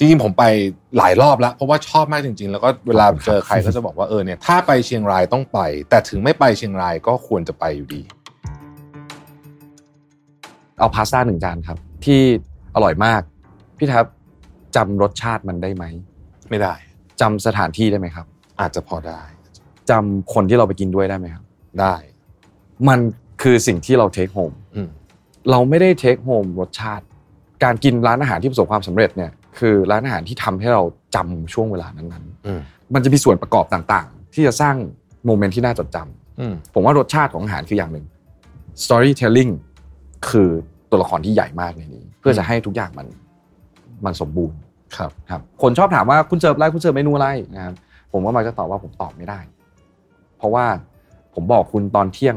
จริงๆผมไปหลายรอบแล้วเพราะว่าชอบมากจริง ๆ แล้วก็เวลาเจอใครก็จะบอกว่าเออเนี่ยถ้าไปเชียงรายต้องไป แต่ถึงไม่ไปเชียงรายก็ควรจะไปอยู่ดี เอาพาสต้าหนึ่งจานครับ ที่อร่อยมาก พี่แท็บจำรสชาติมันได้ไหมไม่ได้จำสถานที่ได้ไหมครับ อาจจะพอได้จำคนที่เราไปกินด้วยได้ไหมครับ ได้ มันคือสิ่งที่เราเทคโฮมอืมเราไม่ได้ take home รสชาติ การกินร้านอาหารที่ประสบความสำเร็จเนี่ย คือร้านอาหารที่ทำให้เราจำช่วงเวลานั้นอืมๆมันจะมีส่วนประกอบต่างๆ ที่จะสร้าง moment ที่น่าจดจำอืมผมว่ารสชาติของอาหารคืออย่างหนึ่ง storytelling คือตัวละครที่ใหญ่มากในนี้ เพื่อจะให้ทุกอย่างมันมันสมบูรณ์ครับครับคนชอบถามว่าคุณเสิร์ฟอะไรคุณเสิร์ฟเมนูอะไรนะครับผมว่ามันจะตอบว่าผมตอบไม่ได้ เพราะว่าผมบอกคุณตอนเที่ยง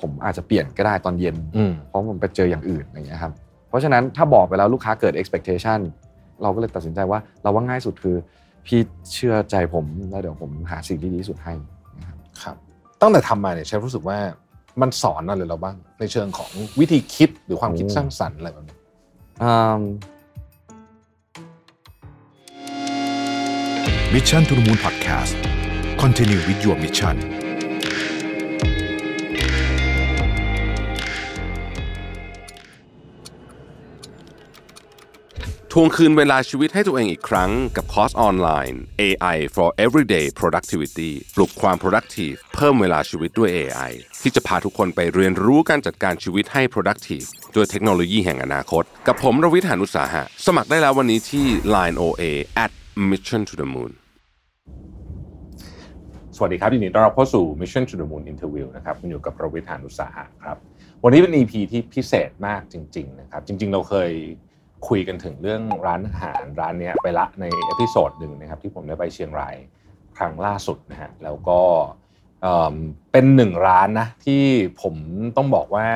ผมอาจจะเปลี่ยนก็ได้ตอนเย็นอืมเพราะผมไปเจออย่างอื่นอย่างเงี้ยครับเพราะฉะนั้นถ้าบอกไปแล้วลูกค้าเกิด expectation เราก็เลยตัดสินใจว่าเราว่าง่ายสุดคือ พี่เชื่อใจผมแล้วเดี๋ยวผมหาสิ่งที่ดีที่สุดให้นะครับครับตั้งแต่ทำมาเนี่ยเชฟรู้สึกว่ามันสอนอะไรเราบ้าง ในเชิงของวิธีคิดหรือความคิดโอ้สร้างสรรค์อะไรแบบนี้อืม Mission to the Moon Podcast Continue with your mission ทวงคืนเวลาชีวิตให้ตัวเองอีกครั้งกับคอร์สออนไลน์ AI for Everyday Productivity ปลุกความ productive เพิ่มเวลาชีวิตด้วย AI ที่จะพาทุกคนไปเรียนรู้การจัดการชีวิตให้ productive ด้วยเทคโนโลยีแห่งอนาคต กับผมรวิทยานุสาหะ สมัครได้แล้ววันนี้ที่ Line OA at Mission to the Moon สวัสดีครับยินดีต้อนรับเข้าสู่ Mission to the Moon Interview นะครับคุณอยู่กับรวิศ หาญอุตสาหะครับ วันนี้เป็น EP ที่พิเศษมากจริง ๆ นะครับ จริง ๆ เราเคย คุยกันถึงเรื่องร้านอาหารร้านนี้ไปละใน episode หนึ่งนะครับที่ผมได้ไปเชียงรายครั้งล่าสุดนะฮะแล้วก็เอิ่มเป็นหนึ่งร้านนะที่ผมต้องบอกว่า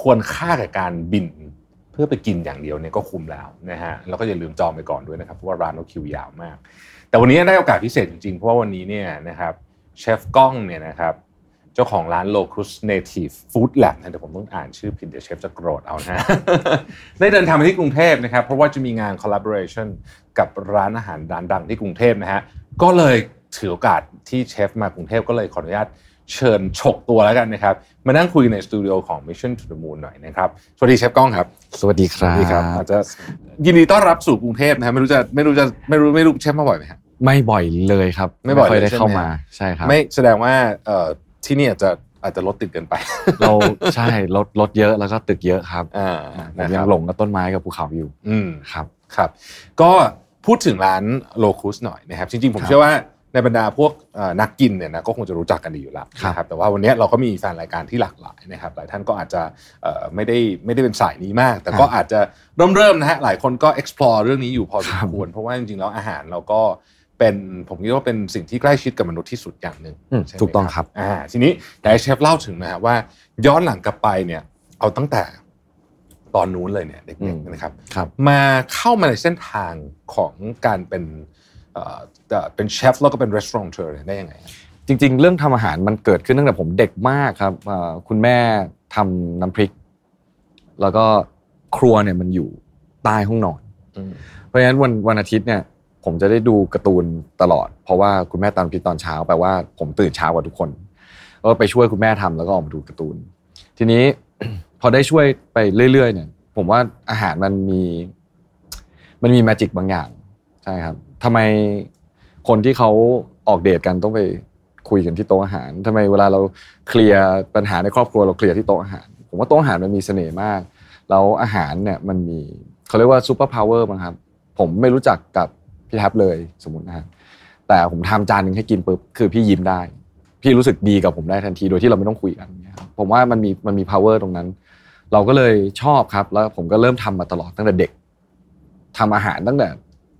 ควรค่ากับการบินเพื่อไปกินอย่างเดียวเนี่ยก็คุ้มแล้วนะฮะแล้วก็อย่าลืมจองไปก่อนด้วยนะครับเพราะว่าร้านเราคิวยาวมาก แต่วันนี้ได้โอกาสพิเศษจริงๆเพราะว่าวันนี้เนี่ยนะครับเชฟก้องเนี่ยนะครับ เจ้าของร้าน Locus Native Food Lab นะเดี๋ยวผมต้องอ่านชื่อผิดเดี๋ยวเชฟจะโกรธเอานะได้เดินทางมาที่กรุงเทพนะครับ เพราะว่าจะมีงาน collaboration กับร้านอาหารร้านดังที่กรุงเทพนะฮะก็เลยถือโอกาสที่เชฟมากรุงเทพก็เลยขออนุญาตเชิญฉกตัวแล้วกันนะครับ มานั่งคุยในสตูดิโอของ Mission to the Moon หน่อยนะครับ สวัสดีเชฟก้องครับ สวัสดีครับสวัสดีครับอาจจะยินดีต้อนรับสู่กรุงเทพนะฮะไม่รู้จะไม่รู้จะไม่รู้ไม่รู้เชฟมาบ่อยไหมฮะไม่บ่อยเลยครับ ไม่บ่อยค่อยเลยได้ใช่ไหมเข้ามาใช่ครับ ไม่แสดงว่าเอ่อ ที่นี่อาจจะอาจจะรถติดเกินไป เราใช่รถรถเยอะแล้วก็ตึกเยอะครับอ่าผมนะคยัรังบหลงกับต้นไม้กับภูเขาอยู่ อืมครับครับ ก็พูดถึงร้านโลคุสหน่อยนะครับ จริงๆ ผมครับเชื่อว่าในบรรดาพวกเอ่อนักกินเนี่ยนะก็คงจะรู้จักกันดีอยู่แล้วครับนะครับแต่ว่าวันนี้เราก็มีแฟนรายการที่หลากหลายนะครับหลายท่านก็อาจจะเอ่อไม่ได้ไม่ได้เป็นสายนี้มาก แต่ก็อาจจะเริ่มเริ่มๆนะฮะหลายคนก็ explore เรื่องนี้อยู่พอสมควรเพราะว่าจริงๆแล้วอาหารเราก็ เป็นผมคิดว่าเป็นสิ่งที่ใกล้ชิดกับมนุษย์ที่สุดอย่างหนึ่งอืมใช่ไหมถูกต้องครับอ่าทีนี้อยากให้เชฟเล่าถึงนะฮะว่า ย้อนหลังกลับไปเนี่ย เอาตั้งแต่ตอนนู้นเลยเนี่ยเด็อืกมๆนะครับครับมาเข้ามาในเส้นทางของการเป็นเอ่อเอ่อเป็นเชฟแล้วก็เป็นรีสอร์ทเได้ยังไงครับจริง ๆ เรื่องทำอาหารมันเกิดขึ้นตั้งแต่ผมเด็กมากครับเอ่อคุณแม่ทำน้ำพริก แล้วก็ครัวเนี่ยมันอยู่ใต้ห้องนอนอืมเพราะฉะนั้นวันวันอาทิตย์เนี่ย ผมจะได้ดูการ์ตูนตลอด เพราะว่าคุณแม่ตามน้ำพริกตอนเช้าแปลว่าผมตื่นเช้ากว่าทุกคนก็ไปช่วยคุณแม่ทำแล้วก็ออกมาดูการ์ตูน ทีนี้พอได้ช่วยไปเรื่อยๆ เนี่ย ผมว่าอาหารมันมี มันมี magic บางอย่างใช่ครับทำไมคนที่เขาออกเดทกันต้องไปคุยกันที่โต๊ะอาหารทำไมเวลาเราเคลียร์ปัญหาในครอบครัวเราเคลียร์ที่โต๊ะอาหาร ผมว่าโต๊ะอาหารมันมีเสน่ห์มาก แล้วอาหารเนี่ยมันมีเขาเรียกว่า superpower มั้งครับ ผมไม่รู้จักกับ พี่แท็บเลยสมมตินะฮะแต่ผมทำจานหนึ่งให้กินปุ๊บคือพี่ยิ้มได้ พี่รู้สึกดีกับผมได้ทันทีโดยที่เราไม่ต้องคุยกันเนี่ยครับผมว่ามันมีมันมี power ตรงนั้น เราก็เลยชอบครับ แล้วผมก็เริ่มทำมาตลอดตั้งแต่เด็กทำอาหารตั้งแต่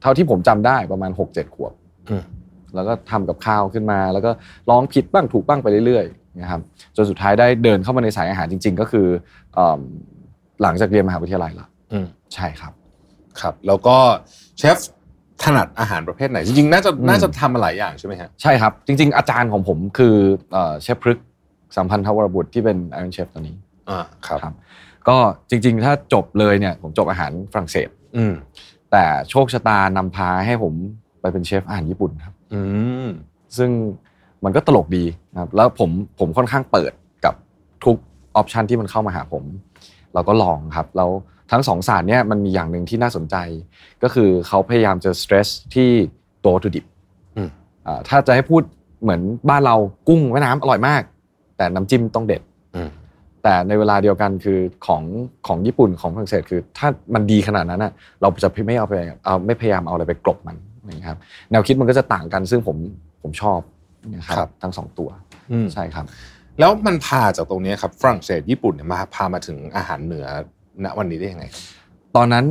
เท่าที่ผมจำได้ประมาณหกเจ็ดขวบอืมแล้วก็ทำกับข้าวขึ้นมา แล้วก็ลองผิดบ้างถูกบ้างไปเรื่อยๆนะครับจนสุดท้ายได้เดินเข้ามาในสายอาหารจริง ๆ ก็คือเอิ่มหลังจากเรียนมหาวิทยาลัยละอืมใช่ครับครับ แล้วก็เชฟ ถนัดอาหารประเภทไหน จริงๆ น่าจะอืมน่าจะทำมาหลายอย่างใช่ไหมฮะ ใช่ครับ จริง ๆ อาจารย์ของผมคือเอ่อเชฟพฤกษ์สัมพันธวรบุตรที่เป็นไอรอนเชฟตอนนี้อ่าครับครับ ก็จริง ๆ ถ้าจบเลยเนี่ย ผมจบอาหารฝรั่งเศส อืมแต่โชคชะตานำพาให้ผมไปเป็นเชฟอาหารญี่ปุ่นครับ อืมซึ่งมันก็ตลกดีนะครับ แล้วผมผมค่อนข้างเปิดกับทุกออปชันที่มันเข้ามาหาผม เราก็ลองครับแล้ว ทั้งสองศาสตร์เนี่ยมันมีอย่างหนึ่งที่น่าสนใจ ก็คือเขาพยายามจะสเตรสที่ตัววัตถุดิบอืมอ่าถ้าจะให้พูดเหมือนบ้านเรากุ้งแม่น้ำอร่อยมาก แต่น้ำจิ้มต้องเด็ดอืมแต่ในเวลาเดียวกันคือของของญี่ปุ่นของฝรั่งเศสคือ ถ้ามันดีขนาดนั้นน่ะเราจะไม่เอาไปเอาไม่พยายามเอาอะไรไปกลบมันนะครับแนวคิดมันก็จะต่างกันซึ่งผมผมชอบนะครับทั้งสองตัวอืมใช่ครับ แล้วมันพาจากตรงเนี้ยครับฝรั่งเศสญี่ปุ่นเนี่ยมาพามาถึงอาหารเหนือ ณวันนี้ได้ยังไงครับตอนนั้น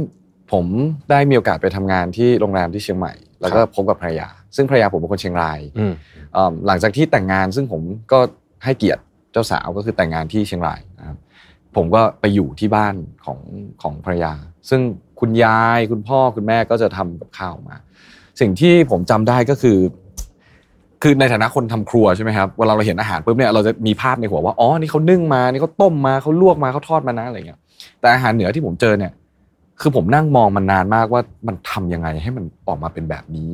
ผมได้มีโอกาสไปทำงานที่โรงแรมที่เชียงใหม่ แล้วก็ครับพบกับภรรยา ซึ่งภรรยาผมเป็นคนเชียงรายอืมเอิ่มหลังจากที่แต่งงานซึ่งผมก็ให้เกียรติเจ้าสาวก็คือแต่งงานที่เชียงรายนะครับผมก็ไปอยู่ที่บ้านของของภรรยา ซึ่งคุณยายคุณพ่อคุณแม่ก็จะทำกับข้าวมา สิ่งที่ผมจำได้ก็คือ คือในฐานะคนทำครัวใช่ไหมครับเวลาเราเห็นอาหารปุ๊บเนี่ยเราจะมีภาพในหัวว่าอ๋อนี่เขานึ่งมานี่เขาต้มมาเขาลวกมาเขาทอดมานะอะไรเงี้ย แต่อาหารเหนือที่ผมเจอเนี่ย คือผมนั่งมองมันนานมากว่ามันทำยังไงให้มันออกมาเป็นแบบนี้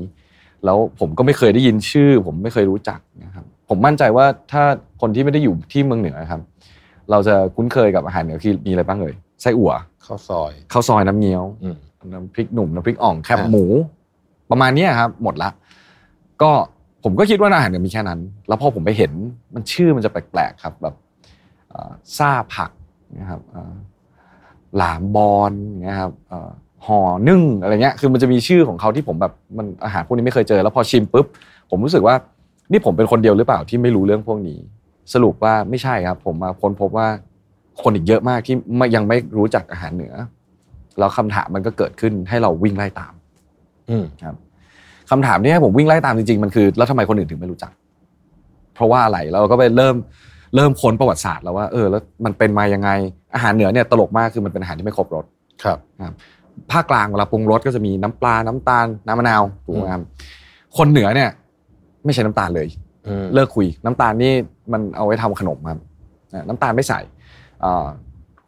แล้วผมก็ไม่เคยได้ยินชื่อ ผมไม่เคยรู้จักนะครับ ผมมั่นใจว่าถ้าคนที่ไม่ได้อยู่ที่เมืองเหนือครับ เราจะคุ้นเคยกับอาหารเหนือคือมีอะไรบ้างเลยไส้อั่วข้าวซอยข้าวซอยน้ำเงี้ยวอืมน้ำพริกหนุ่มน้ำพริกอ่องแคบอ่าหมู ประมาณเนี้ยครับ หมดละ ก็ผมก็คิดว่าอาหารเหนือมีแค่นั้น แล้วพอผมไปเห็นมันชื่อมันจะแปลกๆครับ แบบเอ่อซ่าผักนะครับเอ่อ หลามบอนนะครับเอ่อห่อนึ่งอะไรเงี้ยคือมันจะมีชื่อของเขาที่ผมแบบมันอาหารพวกนี้ไม่เคยเจอ แล้วพอชิมปุ๊บผมรู้สึกว่านี่ผมเป็นคนเดียวหรือเปล่าที่ไม่รู้เรื่องพวกนี้ สรุปว่าไม่ใช่ครับ ผมมาค้นพบว่าคนอีกเยอะมากที่ไม่ยังไม่รู้จักอาหารเหนือ แล้วคำถามมันก็เกิดขึ้นให้เราวิ่งไล่ตาม อืมครับคำถามที่ให้ผมวิ่งไล่ตามจริงๆมันคือ แล้วทำไมคนอื่นถึงไม่รู้จัก เพราะว่าอะไรแล้วเราก็ไปเริ่ม เริ่มค้นประวัติศาสตร์แล้วว่าเออแล้วมันเป็นมายังไง อาหารเหนือเนี่ยตลกมากคือมันเป็นอาหารที่ไม่ครบรสครับภาคกลางเวลาปรุงรสก็จะมีน้ำปลาน้ำตาลน้ำมะนาวถูกไหมครับคนเหนือเนี่ย ไม่ใช้น้ำตาลเลยอืมเลิกคุย น้ำตาลนี่มันเอาไว้ทำขนมครับนะน้ำตาลไม่ใส่อ่า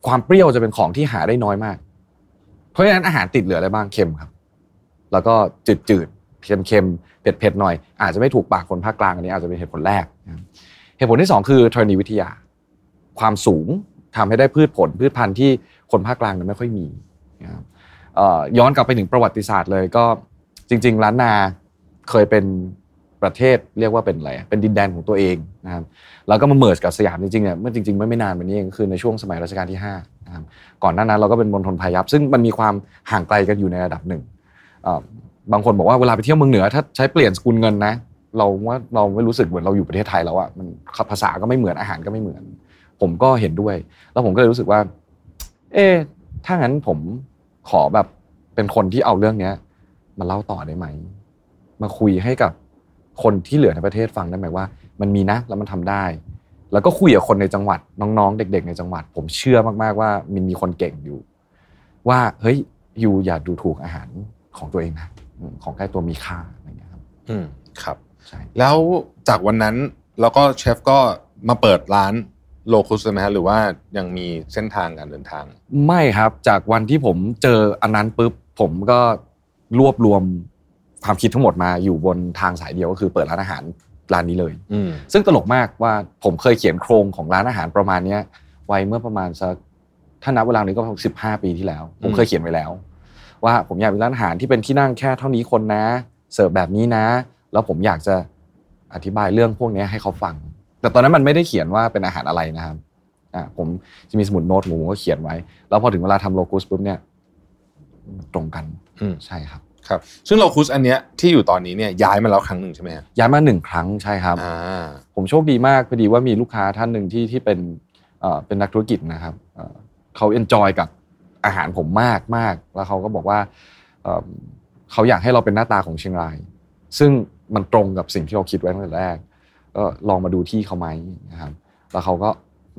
ความเปรี้ยวจะเป็นของที่หาได้น้อยมาก เพราะฉะนั้นอาหารติดเหลืออะไรบ้างเค็มครับ แล้วก็จืดจืดเค็มเค็มเผ็ดเผ็ดๆหน่อยอาจจะไม่ถูกปากคนภาคกลางอันนี้อาจจะเป็นเหตุผลแรกนะครับ เหตุผลที่สองคือธรณีวิทยา ความสูงทำให้ได้พืชผลพืชพันธุ์ที่คนภาคกลางนั้นไม่ค่อยมีนะครับย้อนกลับไปถึงประวัติศาสตร์เลยก็จริง ๆ ล้านนาเคยเป็นประเทศเรียกว่าเป็นอะไรเป็นดินแดนของตัวเองนะครับแล้วก็มาเมิร์กับสยามจริงๆเนี่ยเมื่อจริงๆไม่ไม่นานมานี้เองคือในช่วงสมัยรัชกาลที่ห้านะครับก่อนหน้านั้นเราก็เป็นมณฑลพายัพซึ่งมันมีความห่างไกลกันอยู่ในระดับหนึ่งบางคนบอกว่าเวลาไปเที่ยวเมืองเหนือถ้าใช้เปลี่ยนสกุลเงินนะ เราว่าเราไม่รู้สึกเหมือนเราอยู่ประเทศไทยแล้วอะมันภาษาก็ไม่เหมือนอาหารก็ไม่เหมือน ผมก็เห็นด้วย แล้วผมก็เลยรู้สึกว่า เอ๊ถ้างั้นผมขอแบบเป็นคนที่เอาเรื่องเนี้ยมาเล่าต่อได้ไหม มาคุยให้กับคนที่เหลือในประเทศฟังได้ไหมว่า มันมีนะแล้วมันทำได้ แล้วก็คุยกับคนในจังหวัดน้องๆ เด็ก ๆ ในจังหวัด ผมเชื่อมากๆว่ามันมีคนเก่งอยู่ ว่าเฮ้ยยูอย่าดูถูกอาหารของตัวเองนะของใกล้ตัวมีค่าอะไรอย่างเงี้ยครับ อืมครับ แล้วจากวันนั้นแล้วก็เชฟก็มาเปิดร้านโลคุสเลยไหมฮะหรือว่ายังมีเส้นทางการเดินทาง ไม่ครับจากวันที่ผมเจออันนั้นปุ๊บผมก็รวบรวมความคิดทั้งหมดมาอยู่บนทางสายเดียวก็คือเปิดร้านอาหารร้านนี้เลยอืมซึ่งตลกมากว่าผมเคยเขียนโครงของร้านอาหารประมาณเนี้ยไว้เมื่อประมาณสักถ้านับเวลานี้ก็สิบห้าปีที่แล้ว ผมเคยเขียนไว้แล้ว ว่าผมอยากเป็นร้านอาหารที่เป็นที่นั่งแค่เท่านี้คนนะ เสิร์ฟแบบนี้นะ แล้วผมอยากจะอธิบายเรื่องพวกนี้ให้เขาฟัง แต่ตอนนั้นมันไม่ได้เขียนว่าเป็นอาหารอะไรนะครับอ่าผมจะมีสมุดโน้ตผมก็เขียนไว้ แล้วพอถึงเวลาทำโลโก้ปุ๊บเนี่ยตรงกันอืมใช่ครับครับ ซึ่ง Locus อันเนี้ยที่อยู่ตอนนี้เนี่ยย้ายมาแล้วครั้งหนึ่งใช่ไหมฮะย้ายมาหนึ่งครั้งใช่ครับอ่าผมโชคดีมากพอดีว่ามีลูกค้าท่านหนึ่งที่ที่เป็นเอ่อเป็นนักธุรกิจนะครับเอ่อเขา enjoy กับอาหารผมมากมากแล้วเขาก็บอกว่าเอิ่มเขาอยากให้เราเป็นหน้าตาของเชียงราย ซึ่ง มันตรงกับสิ่งที่เราคิดไว้ตั้งแต่แรกก็ลองมาดูที่เขาไหมนะครับ แล้วเขาก็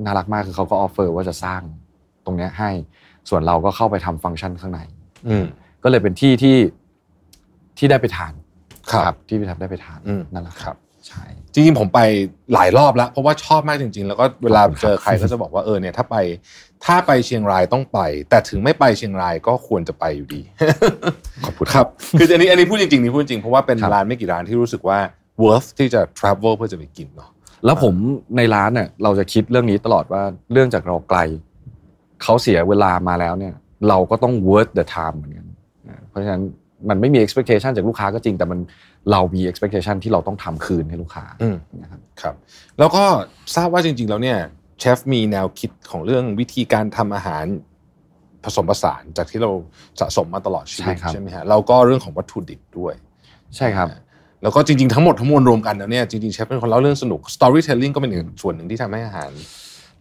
น่ารักมากคือเขาก็ offer ว่าจะสร้างตรงเนี้ยให้ ส่วนเราก็เข้าไปทำฟังก์ชันข้างใน อืมก็เลยเป็นที่ที่ที่ได้ไปทาน ครับ ที่ไปทำได้ไปทานอืมนั่นแหละครับ ใช่ จริงๆผมไปหลายรอบแล้ว เพราะว่าชอบมากจริง ๆ แล้วก็เวลาเจอใครก็จะบอกว่าเออเนี่ยถ้าไปถ้าไปเชียงรายต้องไป แต่ถึงไม่ไปเชียงรายก็ควรจะไปอยู่ดีขอบพูดครับคืออันนี้อันนี้พูดจริงๆนี่พูดจริงเพราะว่าเป็นครับร้านไม่กี่ร้านที่รู้สึกว่า worth ที่จะ travel เพื่อจะไปกินเนาะแล้วผมในร้านเนี่ยเราจะคิดเรื่องนี้ตลอดว่าเรื่องจากเราไกลเขาเสียเวลามาแล้วเนี่ย เราก็ต้อง worth the time เหมือนกันนะเพราะฉะนั้น มันไม่มี expectation จากลูกค้าก็จริง แต่มันเรามี expectation ที่เราต้องทำคืนให้ลูกค้าอืมนะครับครับ แล้วก็ทราบว่าจริง ๆ แล้วเนี่ยเชฟมีแนวคิดของเรื่องวิธีการทำอาหารผสมผสานจากที่เราสะสมมาตลอดชีวิตใช่ครับใช่ไหมฮะแล้วก็เรื่องของวัตถุดิบด้วย ใช่ครับ แล้วก็จริง ๆ ทั้งหมดทั้งมวลรวมกันแล้วเนี่ยจริงๆเชฟเป็นคนเล่าเรื่องสนุก storytelling ก็เป็นอีกส่วนหนึ่งที่ทำให้อาหาร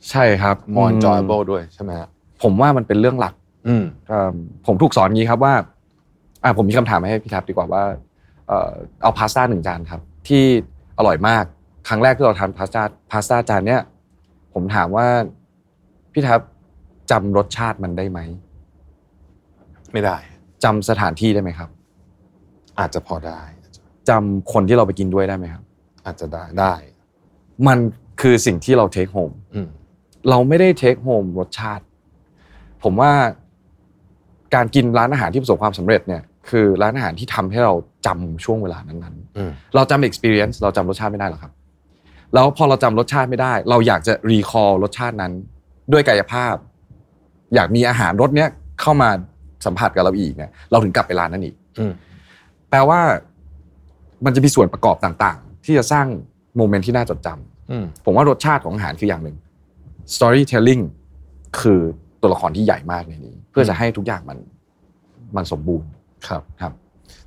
ใช่ครับ more enjoyable ด้วยใช่ไหมฮะผมว่ามันเป็นเรื่องหลักอืมเอิ่มผมถูกสอนงี้ครับว่า อ่าผมมีคำถามมาให้พี่ทับดีกว่าว่าเอ่อเอาพาสต้าหนึ่งจานครับ ที่อร่อยมากครั้งแรกที่เราทานพาสต้าพาสต้าจานเนี้ยผมถามว่าพี่ทับจำรสชาติมันได้ไหมไม่ได้จำสถานที่ได้ไหมครับ อาจจะพอได้จำคนที่เราไปกินด้วยได้ไหมครับ อาจจะได้ได้ มันคือสิ่งที่เราเทคโฮมอืมเราไม่ได้เทคโฮมรสชาติ ผมว่าการกินร้านอาหารที่ประสบความสำเร็จเนี่ย คือร้านอาหารที่ทำให้เราจำช่วงเวลานั้นๆอืมเราจำ experience เราจำรสชาติไม่ได้หรอกครับ แล้วพอเราจำรสชาติไม่ได้ เราอยากจะ recall รสชาตินั้น ด้วยกายภาพ อยากมีอาหารรสเนี้ยเข้ามาสัมผัสกับเราอีกเนี่ยเราถึงกลับไปร้านนั้นอีกอืมแปลว่ามันจะมีส่วนประกอบต่างๆ ที่จะสร้าง moment ที่น่าจดจำอืมผมว่ารสชาติของอาหารคืออย่างหนึ่ง storytelling คือตัวละครที่ใหญ่มากในนี้ เพื่อจะให้ทุกอย่างมันมันสมบูรณ์ ครับครับ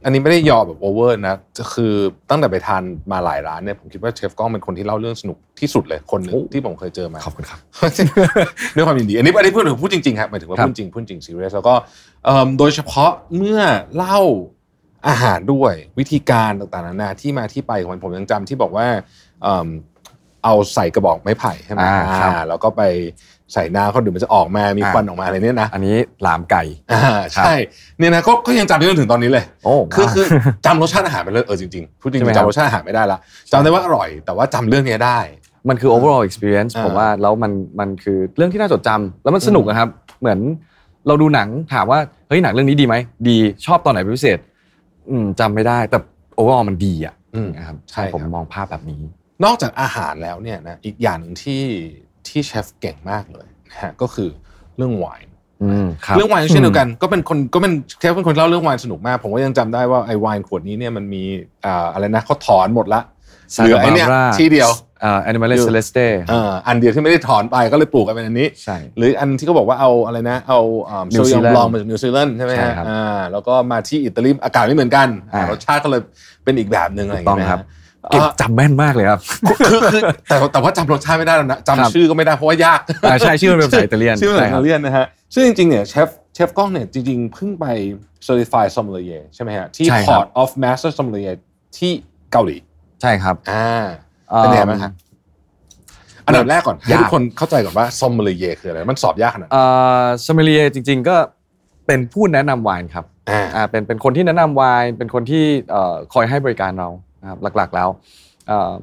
อันนี้ไม่ได้ยอแบบโอเวอร์นะคือตั้งแต่ไปทานมาหลายร้านเนี่ยผมคิดว่าเชฟก้องเป็นคนที่เล่าเรื่องสนุกที่สุดเลยคนหนึ่งโอ้ที่ผมเคยเจอมาขอบคุณครับด้วยความยินดีอันนี้อันนี้พูดถึงพูดจริงๆครับหมายถึงว่าครับพูดจริงพูดจริงซีเรียสแล้วก็เอิ่มโดยเฉพาะเมื่อเล่าอาหารด้วยวิธีการต่างๆนานาที่มาที่ไปของมันผมยังจำที่บอกว่า เอิ่มเอาใส่กระบอกไม้ไผ่ใช่ไหมอ่าครับ อ่าแล้วก็ไปใส่น้ำเขาดื่มมันจะออกมา มีอ่าควันออกมาอะไรเนี่ยนะอันนี้หลามไก่ อ่าใช่เนี่ยนะก็ก็ยังจำได้จนถึงตอนนี้เลย โอ้ คือว้าวคือจำรสชาติอาหารไปเลยเออจริงๆพูดจริงใช่ไหมๆครับ จำรสชาติอาหารไม่ได้ละจำได้ว่าอร่อย แต่ว่าจำเรื่องเนี้ยได้ มันคือ overall experience อ่าผมว่าแล้วมันมันคือเรื่องที่น่าจดจำแล้วมันสนุกนะครับ เหมือนเราดูหนังถามว่าเฮ้ยหนังเรื่องนี้ดีไหมดีชอบตอนไหนเป็นพิเศษ อืมจำไม่ได้แต่ overall มันดีอะอืมนะครับใช่ใช่ผมครับมองภาพแบบนี้ นอกจากอาหารแล้วเนี่ยนะอีกอย่างหนึ่งที่ที่เชฟเก่งมากเลยนะฮะก็คือเรื่องไวน์อืมครับเรื่องไวน์เช่นเดียวกันก็เป็นคนก็เป็นเชฟเป็นคนเล่าเรื่องไวน์สนุกมาก ผมก็ยังจำได้ว่าไอ้ไวน์ขวดนี้เนี่ยมันมีอ่าอะไรนะเขาถอนหมดละเหลือไอ้เนี่ยที่เดียวอ่า Animal Celeste อ่าอันเดียวที่ไม่ได้ถอนไปก็เลยปลูกกันเป็นอันนี้ใช่หรืออันที่เขาบอกว่าเอาอะไรนะ เอาโซ New ยอง Zealand บลองมาจากนิวซีแลนด์ใช่ไหมใช่ฮะครับอ่าแล้วก็มาที่อิตาลีอากาศไม่เหมือนกันอ่ารรสชาติก็เลยเป็นอีกแบบหนึ่งอะไรอย่างต้องเงี้ยครับนะ เก็บอ่าจำแม่นมากเลยครับ คือคือแต่แต่ว่าจำรสชาติไม่ได้แล้วนะครับจำชื่อก็ไม่ได้เพราะว่ายากอ่าใช่ชื่อมันเป็นภาษาอิตาเลียนชื่อมันเป็นใช่อิครับตาเลียนนะฮะซึ่งจริงๆเนี่ยเชฟเชฟก้องเนี่ยจริงๆเพิ่งไป certified sommelier ใช่ไหมฮะที่ใช่ครับ Court of Master Sommelier ที่เกาหลี ใช่ครับอ่าเป็นไงบ้างฮะอันดับแรกก่อนให้ยากทุกคนเข้าใจก่อนว่า sommelier คืออะไรมันสอบยากขนาดไหนเอ่อซมเลียจริง ๆ ก็เป็นผู้แนะนำไวน์ครับอ่าอ่าเป็นเป็นคนที่แนะนำไวน์เป็นคนที่เอ่อคอยให้บริการเรา นะครับหลักๆแล้วเอ่อ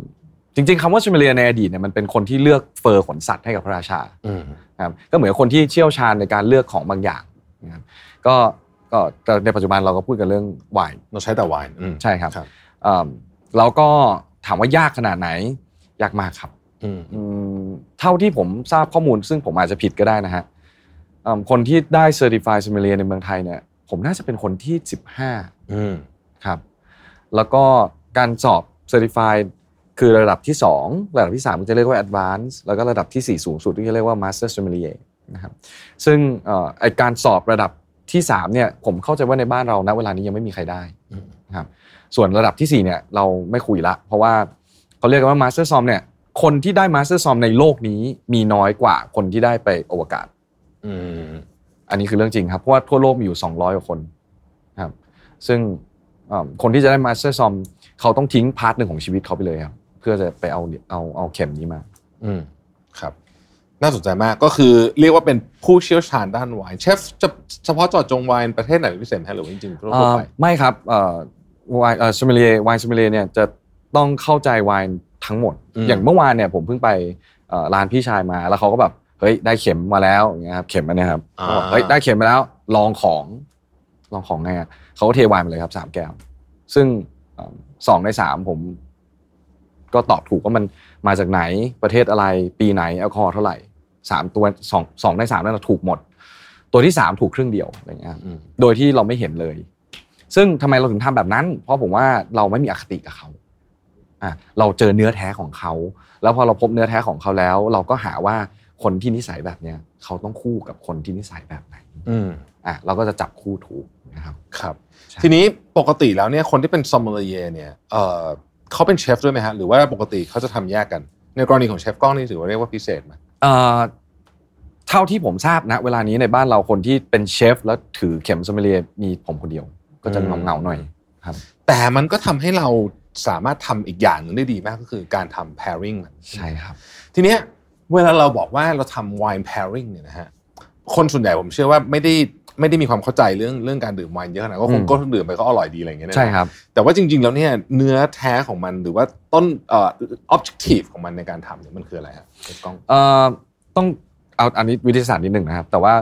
จริงๆคำว่าซมเลียในอดีตเนี่ยมันเป็นคนที่เลือกเฟอร์ขนสัตว์ให้กับพระราชาอืมนะครับก็เหมือนคนที่เชี่ยวชาญในการเลือกของบางอย่างนะครับก็ก็แต่ในปัจจุบันเราก็พูดกันเรื่องไวน์เราใช้แต่ไวน์อืมใช่ครับครับเอิ่มแล้วก็ถามว่ายากขนาดไหนยากมากครับอืมอืมเท่าที่ผมทราบข้อมูล ซึ่งผมอาจจะผิดก็ได้นะฮะเอิ่มคนที่ได้ Certified Sommelier ในเมืองไทยเนี่ยผมน่าจะเป็นคนที่ 15อืมครับแล้วก็ การสอบ Certified คือระดับที่ 2 ระดับที่ 3 ก็จะเรียกว่า Advanced แล้วก็ระดับทีสี่4 สูงสุดที่เรียกว่า Master Sommelier นะครับซึ่งเอ่อไอการสอบระดับที่3เนี่ยผมเข้าใจว่าในบ้านเราณเวลานี้ยังไม่มีใครได้อืมนะครับส่วนระดับทีสี่4เนี่ยเราไม่คุยละ เพราะว่าเขาเรียกกันว่า Master Som เนี่ยคนที่ได้ Master Somm ในโลกนี้มีน้อยกว่าคนที่ได้ไปอวกาศอืมอันนี้คือเรื่องจริงครับ เพราะว่าทั่วโลกมีอยู่ 200กว่าคนครับ ซึ่งเอ่อคนที่จะได้ Master Somm เขาต้องทิ้ง part หนึ่งของชีวิตเขาไปเลยครับเพื่อจะไปเอาเอาเอาเข็มนี้มา อืมครับ น่าสนใจมากก็คือเรียกว่าเป็นผู้เชี่ยวชาญด้านไวน์เชฟจะเฉพาะเจาะจงไวน์ประเทศไหนเป็นพิเศษไหมฮะหรือว่าจริงๆทั่วเอ่อไปไม่ครับเอ่อไวน์เอ่อซมเลียไวน์ซมเลียเนี่ยจะต้องเข้าใจไวน์ทั้งหมดอืมอย่างเมื่อวานเนี่ยผมเพิ่งไปเอ่อร้านพี่ชายมาแล้วเขาก็แบบเฮ้ยได้เข็มมาแล้วอย่างเงี้ยครับเข็มอันเนี้ยครับเขาบอกเฮ้ยได้เข็มมาแล้ว ลองของลองของไงอะเขาก็เทไวน์มาเลยครับสามแก้วซึ่งเอ่อ สองในสามผม ก็ตอบถูกว่ามันมาจากไหนประเทศอะไร ปีไหนแอลกอฮอล์เท่าไหร่สามตัวสองสองในสามนั่นนะถูกหมด ตัวที่สามถูกครึ่งเดียวอะไรเงี้ยอืมโดยที่เราไม่เห็นเลย ซึ่งทำไมเราถึงทำแบบนั้น เพราะผมว่าเราไม่มีอคติกับเขาอะเราเจอเนื้อแท้ของเขา แล้วพอเราพบเนื้อแท้ของเขาแล้ว เราก็หาว่าคนที่นิสัยแบบเนี้ยเขาต้องคู่กับคนที่นิสัยแบบไหน อืมอะเราก็จะจับคู่ถูกนะครับ ครับใช่ ทีนี้ปกติแล้วเนี่ยคนที่เป็นซอมเมลียเนี่ยเออเขาเป็นเชฟด้วยไหมฮะหรือว่าปกติเขาจะทำแยกกัน ในกรณีของเชฟกล้องนี่ถือว่าเรียกว่าพิเศษไหมเอ่อเท่าที่ผมทราบนะ เวลานี้ในบ้านเราคนที่เป็นเชฟแล้วถือเข็มซอมเมเลียมีผมคนเดียว ก็จะเงาเงาๆหน่อยครับ แต่มันก็ทำให้เราสามารถทำอีกอย่างหนึ่งได้ดีมากก็คือการทำ pairing มันใช่ครับ ทีเนี้ยเวลาเราบอกว่าเราทำ wine pairing เนี่ยนะฮะคนส่วนใหญ่ผมเชื่อว่าไม่ได้ ไม่ได้มีความเข้าใจเรื่องเรื่องการดื่มไวน์เยอะขนาดนั้นก็คงอืมก็ดื่มไปก็อร่อยดีอะไรอย่างเงี้ยนะใช่ครับแต่ว่าจริง ๆ แล้วเนี่ยเนื้อแท้ของมันหรือว่าต้นเอ่อ objective ของมันในการทำเนี่ยมันคืออะไรครับเชฟกล้องเอ่อต้องเอาอันนี้วิทยาศาสตร์นิดหนึ่งนะครับ แต่ว่า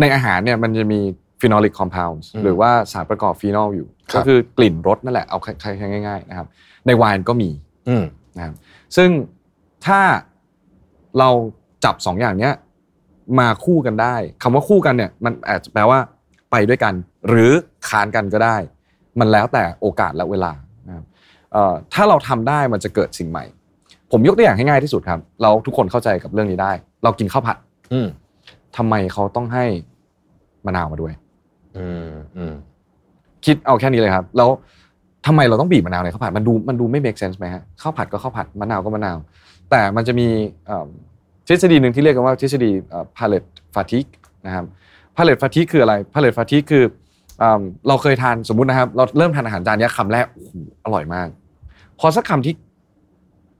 ในอาหารเนี่ยมันจะมี phenolic complex อืมหรือว่าสารประกอบฟีนอลอยู่ครับก็คือกลิ่นรสนั่นแหละเอาคล้ายๆง่ายๆนะครับ ในไวน์ก็มีอืมนะครับซึ่งถ้าเราจับสองอย่างเนี้ย มาคู่กันได้คำว่าคู่กันเนี่ยมันอาจจะแปลว่าไปด้วยกัน หรือค้านกันก็ได้ มันแล้วแต่โอกาสและเวลานะครับเอ่อถ้าเราทำได้มันจะเกิดสิ่งใหม่ ผมยกตัวอย่างให้ง่ายที่สุดครับ เราทุกคนเข้าใจกับเรื่องนี้ได้ เรากินข้าวผัด อืมทำไมเขาต้องให้มะนาวมาด้วย อืมอืมคิดเอาแค่นี้เลยครับ แล้วทำไมเราต้องบีบมะนาวในข้าวผัดมันดูมันดูไม่ make sense ไหมฮะข้าวผัดก็ข้าวผัดมะนาวก็มะนาว แต่มันจะมีเอ่อ ทฤษฎีหนึ่งที่เรียกกันว่าทฤษฎีเอ่อ palate fatigue นะครับ palate fatigue คืออะไร palate fatigue คือเอิ่มเราเคยทานสมมุตินะครับ เราเริ่มทานอาหารจานเนี้ยคำแรกโอ้โหอร่อยมาก พอสักคำที่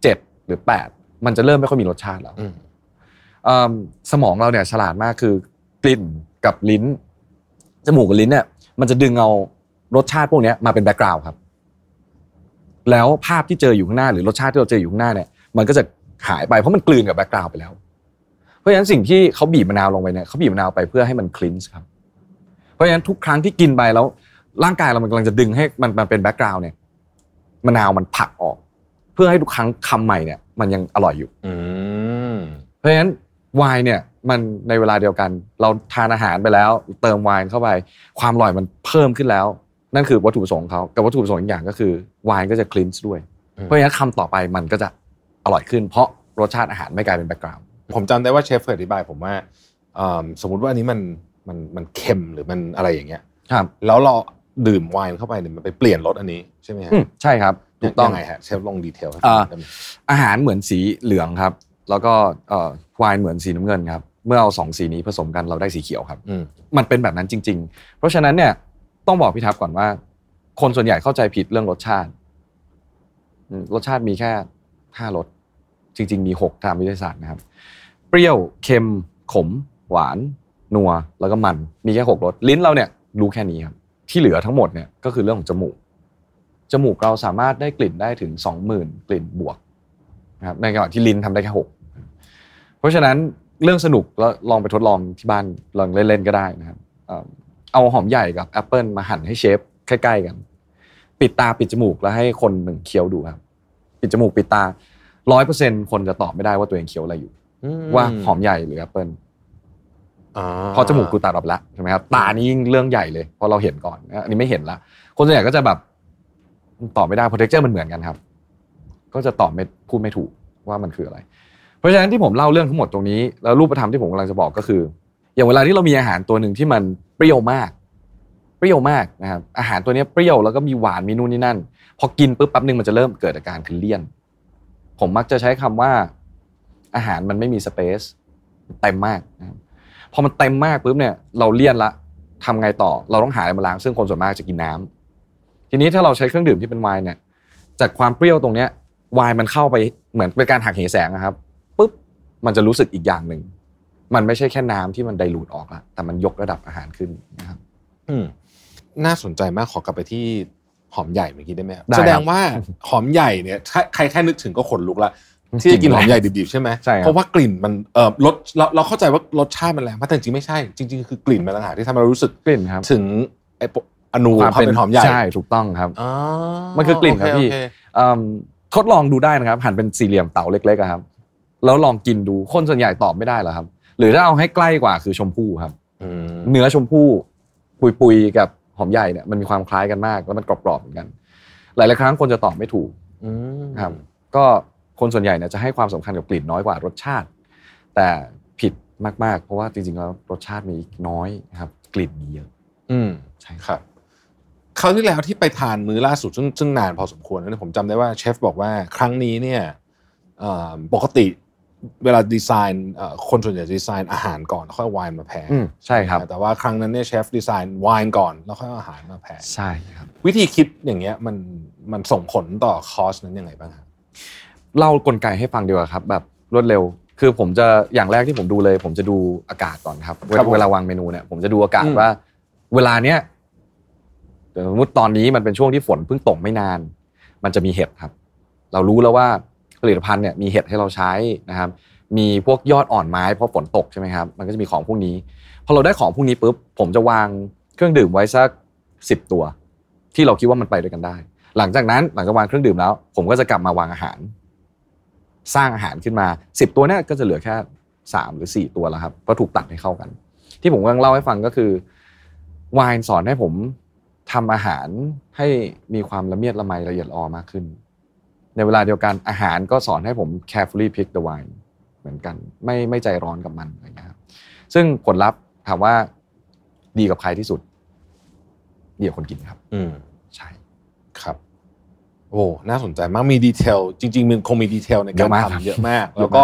เจ็ดหรือแปดมันจะเริ่มไม่ค่อยมีรสชาติแล้วอืมเอิ่มสมองเราเนี่ยฉลาดมากคือกลิ่นกับลิ้นจมูกกับลิ้นเนี่ยมันจะดึงเอารสชาติพวกเนี้ยมาเป็น background ครับ แล้วภาพที่เจออยู่ข้างหน้าหรือรสชาติที่เราเจออยู่ข้างหน้าเนี่ย มันก็จะ หายไปเพราะมันกลืนกับ background ไปแล้ว เพราะฉะนั้นสิ่งที่เขาบีบมะนาวลงไปเนี่ยเขาบีบมะนาวไปเพื่อให้มัน cleanse ครับ เพราะฉะนั้นทุกครั้งที่กินไปแล้ว ร่างกายเรามันกำลังจะดึงให้มันมันเป็น background เนี่ยมะนาวมันผลักออก เพื่อให้ทุกครั้งคำใหม่เนี่ย มันยังอร่อยอยู่อืมเพราะฉะนั้นไวน์เนี่ยมันในเวลาเดียวกัน เราทานอาหารไปแล้ว เติมไวน์เข้าไป ความอร่อยมันเพิ่มขึ้นแล้ว นั่นคือวัตถุประสงค์ของเขากับวัตถุประสงค์อีกอย่างก็คือไวน์ก็จะ cleanse ด้วยอืมเพราะฉะนั้นคำต่อไปมันก็จะ อร่อยขึ้น เพราะรสชาติอาหารไม่กลายเป็น background ผมจำได้ว่าเชฟเคยอธิบายผมว่าเอิ่มสมมุติว่าอันนี้มันมันมันเค็มหรือมันอะไรอย่างเงี้ยครับแล้วเราดื่มไวน์เข้าไปเนี่ยมันไปเปลี่ยนรสอันนี้ใช่ไหมฮะอืมใช่ครับถูกต้องยังไงฮะเชฟลงดีเทลให้อ่าฟังได้ไหมอาหารเหมือนสีเหลืองครับ แล้วก็เอ่อไวน์เหมือนสีน้ำเงินครับเมื่อเอาสองสีนี้ผสมกันเราได้สีเขียวครับอืมมันเป็นแบบนั้นจริง ๆ เพราะฉะนั้นเนี่ยต้องบอกพี่ทับก่อนว่า คนส่วนใหญ่เข้าใจผิดเรื่องรสชาติอืมรสชาติมีแค่ ห้ารสจริง ๆ มีหกตามวิทยาศาสตร์นะครับ เปรี้ยวเค็มขม หวาน นัว แล้วก็มันมีแค่หกรสลิ้นเราเนี่ยรู้แค่นี้ครับที่เหลือทั้งหมดเนี่ยก็คือเรื่องของจมูกจมูกเราสามารถได้กลิ่นได้ถึงสองหมื่นกลิ่นบวกนะครับในขณะที่ลิ้นทำได้แค่หกเพราะฉะนั้นเรื่องสนุกแล้วลองไปทดลองที่บ้านลองเล่นๆก็ได้นะครับเอ่อเอาหอมใหญ่กับแอปเปิลมาหั่นให้เชฟใกล้ๆกัน ปิดตาปิดจมูกแล้วให้คนหนึ่งเคี้ยวดูครับ ปิดจมูกปิดตาร้อยเปอร์เซ็นต์คนจะตอบไม่ได้ว่าตัวเองเคี้ยวอะไรอยู่ ว่าหอมใหญ่หรือแอปเปิลอ่าเพราะจมูกกูตัดออกไปแล้วใช่ไหมครับตานี่ยิ่งเรื่องใหญ่เลยเพราะเราเห็นก่อนนะอันนี้ไม่เห็นละคนส่วนใหญ่ก็จะแบบตอบไม่ได้เพราะ texture มันเหมือนกันครับ ก็จะตอบไม่พูดไม่ถูกว่ามันคืออะไร เพราะฉะนั้นที่ผมเล่าเรื่องทั้งหมดตรงนี้แล้วรูปธรรมที่ผมกำลังจะบอกก็คือ อย่างเวลาที่เรามีอาหารตัวหนึ่งที่มันเปรี้ยวมาก เปรี้ยวมากนะครับอาหารตัวนี้เปรี้ยวแล้วก็มีหวานมีนู่นนี่นั่น พอกินปุ๊บแป๊บนึงมันจะเริ่มเกิดอาการคือเลี่ยน ผมมักจะใช้คำว่า อาหารมันไม่มีสเปซเต็มมากนะครับพอมันเต็มมากปุ๊บเนี่ยเราเลี่ยนละทำไงต่อ เราต้องหาอะไรมาล้างซึ่งคนส่วนมากจะกินน้ำทีนี้ถ้าเราใช้เครื่องดื่มที่เป็นไวน์เนี่ยจากความเปรี้ยวตรงเนี้ยไวน์มันเข้าไปเหมือนเป็นการหักเหแสงนะครับปุ๊บมันจะรู้สึกอีกอย่างหนึ่งมันไม่ใช่แค่น้ำที่มันไดรูดออกละแต่มันยกระดับอาหารขึ้นนะครับ อืม น่าสนใจมากขอกลับไปที่หอมใหญ่เมื่อกี้ได้ไหมครับได้ครับ แสดงว่าหอมใหญ่เนี่ยถ้าใครแค่นึกถึงก็ขนลุกละที่จะกินหอมใหญ่ดิบๆใช่ไหมใช่ครับ เพราะว่ากลิ่นมันเออรสเราเราเข้าใจว่ารสชาติมันแรงมากแต่จริงๆไม่ใช่ จริง ๆ คือกลิ่นมันต่างหากที่ทำให้เรารู้สึกกลิ่นครับถึงไอ้ปอนูความเขาเป็นหอมใหญ่ใช่ถูกต้องครับ อ๋อมันคือกลิ่นครับโเพี่ โอเคเอิ่มทดลองดูได้นะครับหั่นเป็นสี่เหลี่ยมเต๋าเล็กๆอะครับแล้วลองกินดูคนส่วนใหญ่ตอบไม่ได้หรอกครับ หรือถ้าเอาให้ใกล้กว่าคือชมพู่ครับ อืม เนื้อชมพู่ปุยๆกับ หอมใหญ่เนี่ยมันมีความคล้ายกันมากแล้วมันกรอบๆเหมือนกัน หลายๆครั้งคนจะตอบไม่ถูกอืมครับก็คนส่วนใหญ่เนี่ยจะให้ความสำคัญกับกลิ่นน้อยกว่ารสชาติ แต่ผิดมากๆ เพราะว่าจริงๆแล้วรสชาติมีน้อยนะครับกลิ่นมีเยอะ อืมใช่ครับคราวที่แล้วที่ไปทานมื้อล่าสุดซึ่งซึ่งนานพอสมควรนะผมจำได้ว่าเชฟบอกว่าครั้งนี้เนี่ยเอ่อปกติ เวลาดีไซน์เอ่อคนส่วนใหญ่ดีไซน์อาหารก่อนแล้วค่อยไวน์มาแพงอืมใช่ครับ แต่ว่าครั้งนั้นเนี่ยเชฟดีไซน์ไวน์ก่อนแล้วค่อยเอาอาหารมาแพงใช่ครับ วิธีคิดอย่างเงี้ยมันมันส่งผลต่อคอสนั้นยังไงบ้างครับเล่ากลไกให้ฟังดีกว่าครับ แบบรวดเร็ว คือผมจะอย่างแรกที่ผมดูเลย ผมจะดูอากาศก่อนครับ เวครับลาผมเวลาวางเมนูเนี่ยผมจะดูอากาศอืมว่า เวลาเนี้ยสมมติตอนนี้มันเป็นช่วงที่ฝนเพิ่งตกไม่นาน มันจะมีเห็ดครับ เรารู้แล้วว่า ผลิตภัณฑ์เนี่ยมีเห็ดให้เราใช้นะครับ มีพวกยอดอ่อนไม้เพราะฝนตกใช่ไหมครับมันก็จะมีของพวกนี้พอเราได้ของพวกนี้ปุ๊บผมจะวางเครื่องดื่มไว้สักสิบตัว ที่เราคิดว่ามันไปด้วยกันได้ หลังจากนั้นหลังจากวางเครื่องดื่มแล้ว ผมก็จะกลับมาวางอาหาร สร้างอาหารขึ้นมาสิบตัวเนี่ยก็จะเหลือแค่สามหรือสี่ตัวแล้วครับเพราะถูกตัดให้เข้ากัน ที่ผมกำลังเล่าให้ฟังก็คือไวน์สอนให้ผมทำอาหารให้มีความละเมียดละไมละเอียดอ่อมากขึ้น ในเวลาเดียวกันอาหารก็สอนให้ผม carefully pick the wine เหมือนกัน ไม่ไม่ใจร้อนกับมันอะไรเงี้ยครับซึ่งผลลัพธ์ถามว่าดีกับใครที่สุด ดีกับคนกินครับ อืมใช่ครับ โอ้น่าสนใจมากมีดีเทลจริง ๆ มันคงมีดีเทลในเยการอะมากครับทำเยอะมากเยอะมาก แล้วก็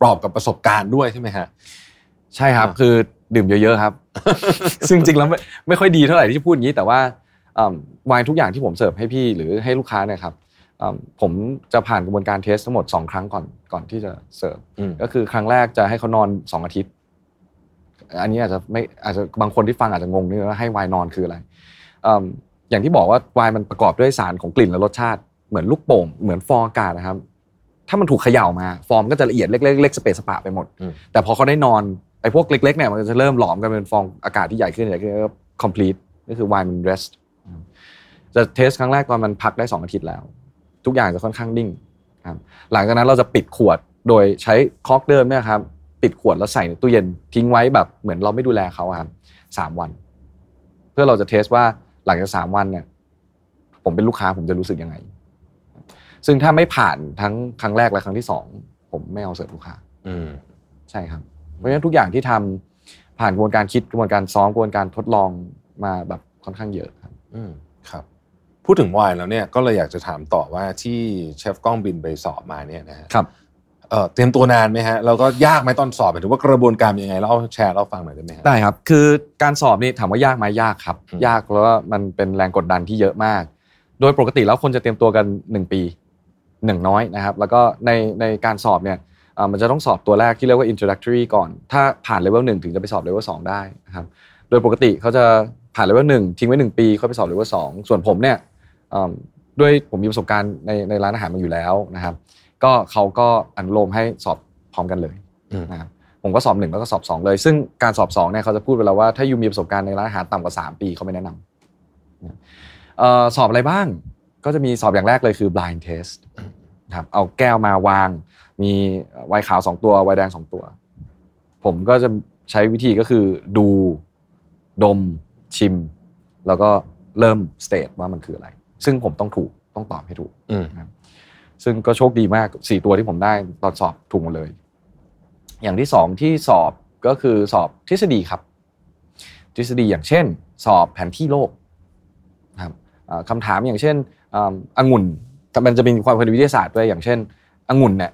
ปรอบกับประสบการณ์ด้วยใช่ไหมฮะใช่ครับอ่าคือดื่มเยอะๆครับ ซึ่งจริงๆแล้วไม่ไม่ค่อยดีเท่าไหร่ที่จะพูดอย่างนี้ แต่ว่าอืมไวน์ทุกอย่างที่ผมเสิร์ฟให้พี่หรือให้ลูกค้าเนี่ยครับอืม ผมจะผ่านกระบวนการเทสทั้งหมด2ครั้งก่อนก่อนที่จะเสิร์ฟอืมก็คือครั้งแรกจะให้เขานอน2อาทิตย์ อันนี้อาจจะไม่อาจจะบางคนที่ฟังอาจจะงงนี่ว่าให้ไวน์นอนคืออะไรอืมอย่างที่บอกว่าไวน์มันประกอบด้วยสารของกลิ่นและรสชาติเหมือนลูกโป่งเหมือนฟองอากาศนะครับ ถ้ามันถูกเขย่ามา ฟอร์มก็จะละเอียดเล็กๆเล็กสเปซสปะไปหมดอืมแต่พอเขาได้นอนไอ้พวกเล็กๆเนี่ยมันจะเริ่มหลอมกันเป็นฟองอากาศที่ใหญ่ขึ้นใหญ่ขึ้นแล้วก็ complete ก็คือ wine มัน rest จะเทสครั้งแรกตอนมันพักได้ 2 อาทิตย์แล้ว ทุกอย่างจะค่อนข้างนิ่งครับหลังจากนั้นเราจะปิดขวดโดยใช้คอกเดิมเนี่ยครับปิดขวดแล้วใส่ในตู้เย็นทิ้งไว้แบบเหมือนเราไม่ดูแลเขาอะครับสามวัน เพื่อเราจะเทสว่าหลังจากสามวันเนี่ยผมเป็นลูกค้าผมจะรู้สึกยังไง ซึ่งถ้าไม่ผ่านทั้งครั้งแรกและครั้งที่สองผมไม่เอาเสิร์ฟลูกค้า อืมใช่ครับ เพราะฉะนั้นทุกอย่างที่ทำผ่านกระบวนการคิดกระบวนการซ้อมกระบวนการทดลองมาแบบค่อนข้างเยอะครับ อืมครับ พูดถึงไวน์แล้วเนี่ยก็เลยอยากจะถามต่อว่าที่เชฟก้องบินไปสอบมาเนี่ยนะฮะครับเอ่อเตรียมตัวนานไหมฮะแล้วก็ยากไหมตอนสอบหมายถึงว่ากระบวนการเป็นยังไงเล่าแชร์เล่าฟังหน่อยได้ไหมฮะได้ครับ คือการสอบนี่ถามว่ายากไหมยากครับอืมยากแล้วก็มันเป็นแรงกดดันที่เยอะมาก โดยปกติแล้วคนจะเตรียมตัวกัน 1 ปีหนึ่งน้อยนะครับ แล้วก็ในในการสอบเนี่ยอ่ามันจะต้องสอบตัวแรกที่เรียกว่า introductory ก่อน ถ้าผ่านเลเวลหนึ่งถึงจะไปสอบเลเวลสองได้นะครับโดยปกติเขาจะผ่านเลเวลหนึ่งทิ้งไว้หนึ่งปีค่อยไปสอบเลเวลสองส่วนผมเนี่ยอ่า ด้วยผมมีประสบการณ์ในในร้านอาหารมาอยู่แล้วนะครับ ก็เขาก็อนุโลมให้สอบพร้อมกันเลยอืมนะครับผมก็สอบหนึ่งแล้วก็สอบสองเลย ซึ่งการสอบสองเนี่ยเขาจะพูดไปแล้วว่าถ้ายูมีประสบการณ์ในร้านอาหารต่ำกว่าสามปีเขาไม่แนะนำนะเอ่อสอบอะไรบ้างก็จะมีสอบอย่างแรกเลยคือ blind test นะครับเอาแก้วมาวาง มีไวน์ขาวสองตัวไวน์แดงสองตัว ผมก็จะใช้วิธีก็คือดูดมชิม แล้วก็เริ่มสเตทว่ามันคืออะไร ซึ่งผมต้องถูกต้องตอบให้ถูกอืมซึ่งก็โชคดีมากสี่ตัวที่ผมได้ตอนสอบถูกหมดเลย อย่างที่สองที่สอบก็คือสอบทฤษฎีครับ ทฤษฎีอย่างเช่น สอบแผนที่โลกนะครับอ่าคำถามอย่างเช่นอ่าองุ่นแต่มันจะมีความเป็นวิทยาศาสตร์ด้วยอย่างเช่นองุ่นเนี่ย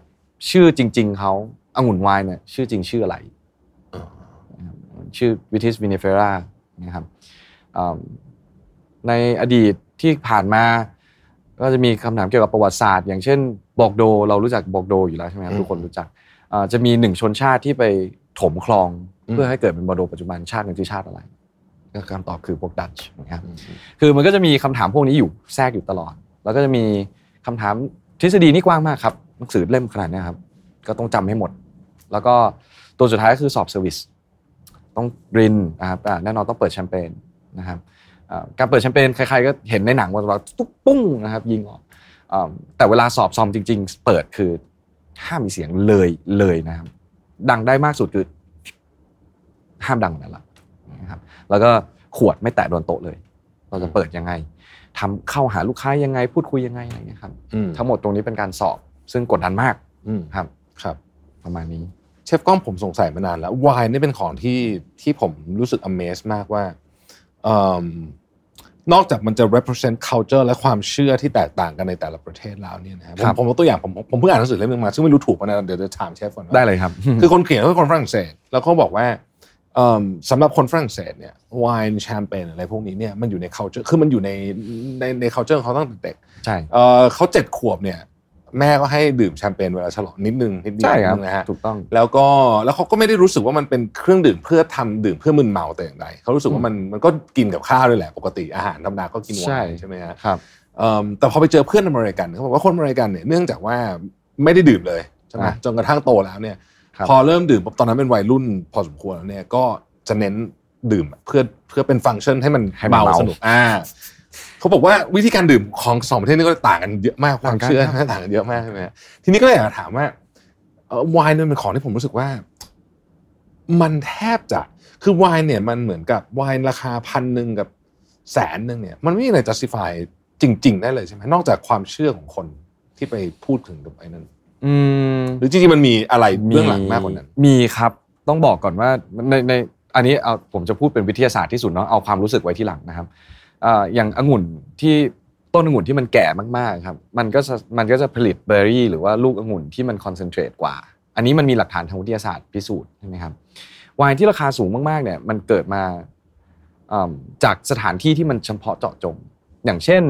ชื่อจริง ๆเขาองุ่นไวน์เนี่ยชื่อจริงชื่ออะไรอ๋อนะครับชื่อวิทิสวินิเฟรานะครับอ่าในอดีต ที่ผ่านมา ก็จะมีคำถามเกี่ยวกับประวัติศาสตร์ อย่างเช่น Bordeaux เรารู้จัก Bordeaux อยู่แล้วใช่ไหมครับทุกคนรู้จักอ่าจะมีหนึ่งชนชาติที่ไปถมคลองเพื่อให้เกิดเป็น Bordeaux ปัจจุบันชาติหนึ่งคือชาติอะไรก็คำตอบคือพวกดัตช์นะครับอืมคือมันก็จะมีคำถามพวกนี้อยู่แทรกอยู่ตลอด แล้วก็จะมีคำถามทฤษฎีนี่กว้างมากครับหนังสือเล่มขนาดเนี้ยครับ ก็ต้องจำให้หมด แล้วก็ตัวสุดท้ายก็คือสอบ serviceต้องรินนะครับอ่าแน่นอนต้องเปิดแชมเปญนะครับอ่า การเปิดแชมเปญใครๆก็เห็นในหนังว่าเราตุ๊บปุ้งนะครับยิงออกอ่าแต่เวลาสอบซอมจริง ๆ เปิดคือห้ามมีเสียงเลยเลยนะครับ ดังได้มากสุดคือห้ามดังกว่านั้นละนะครับ แล้วก็ขวดไม่แตะโดนโต๊ะเลย เราจะเปิดยังไงทำเข้าหาลูกค้ายังไง พูดคุยยังไงอะไรอย่างเงี้ยครับอืมทั้งหมดตรงนี้เป็นการสอบซึ่งกดดันมากอืมครับครับ ประมาณนี้เชฟก้องผมสงสัยมานานแล้ววายนี่เป็นของที่ที่ผมรู้สึก amaze มากว่าเอิ่ม นอกจากมันจะ represent culture และความเชื่อที่แตกต่างกันในแต่ละประเทศแล้วเนี่ยนะฮะผมครับผมยกตัวอย่างผมผมเพิ่งอ่านหนังสือเล่มนึงมาซึ่งไม่รู้ถูกป่ะนะเดี๋ยวจะถามเชฟก่อนว่าได้เลยครับ คือคนเขียนเขาเป็นคนฝรั่งเศส แล้วเขาบอกว่าเอิ่มสำหรับคนฝรั่งเศสเนี่ยไวน์แชมเปญอะไรพวกนี้เนี่ยมันอยู่ใน culture คือมันอยู่ในในใน culture ของเขาตั้งแต่เด็กใช่เอ่อเขาเจ็ดขวบเนี่ย แม่ก็ให้ดื่มแชมเปญเวลาฉลองนิดนึงนิดเดียวใช่ครับนิดนึงนะฮะถูกต้องแล้วก็แล้วเขาก็ไม่ได้รู้สึกว่ามันเป็นเครื่องดื่มเพื่อทำดื่มเพื่อมึนเมาแต่อย่างใดเขารู้สึกว่ามันมันก็กินกับข้าวด้วยแหละปกติอาหารธรรมดาก็กินไวใช่น์ใช่ไหมฮะครับเอิ่มแต่พอไปเจอเพื่อนอเมริกันเขาบอกว่าคนอเมริกันเนี่ยเนื่องจากว่าไม่ได้ดื่มเลยใช่ไหมอะจนกระทั่งโตแล้วเนี่ยครับพอเริ่มดื่มปุ๊บตอนนั้นเป็นวัยรุ่นพอสมควรแล้วเนี่ยก็จะเน้นดื่มเพื่อเพื่อเป็นฟังก์ชันให้มันให้มันเมาเมาสนุกอ่า เขาบอกว่าวิธีการดื่มของสองประเทศนี้ก็ต่างกันเยอะมากความต่างกันเชื่อครับต่างกันเยอะมากใช่ไหมฮะทีนี้ก็เลยอยากถามว่าเอ่อไวน์เนี่ยเป็นของที่ผมรู้สึกว่า มันแทบจะคือไวน์เนี่ยมันเหมือนกับไวน์ราคาพันหนึ่งกับแสนหนึ่งเนี่ย มันไม่มีอะไร justify จริง ๆ ได้เลยใช่ไหมนอกจากความเชื่อของคนที่ไปพูดถึงตรงไอ้นั้นอืมหรือจริงๆมันมีอะไรเบื้องหลังมากกว่านั้น มีครับต้องบอกก่อนว่าในในอันนี้เอาผมจะพูดเป็นวิทยาศาสตร์ที่สุดเนาะเอาความรู้สึกไว้ที่หลังนะครับ อย่างองุ่นที่ต้นองุ่นที่มันแก่มากๆครับมันก็จะมันก็จะผลิตเบอร์รี่ หรือว่าลูกองุ่นที่มันคอนเซนเทรตกว่า อันนี้มันมีหลักฐานทางวิทยาศาสตร์พิสูจน์ใช่ไหมครับไวน์ที่ราคาสูงมากๆเนี่ยมันเกิดมาจากสถานที่ที่มันเฉพาะเจาะจง อย่างเช่น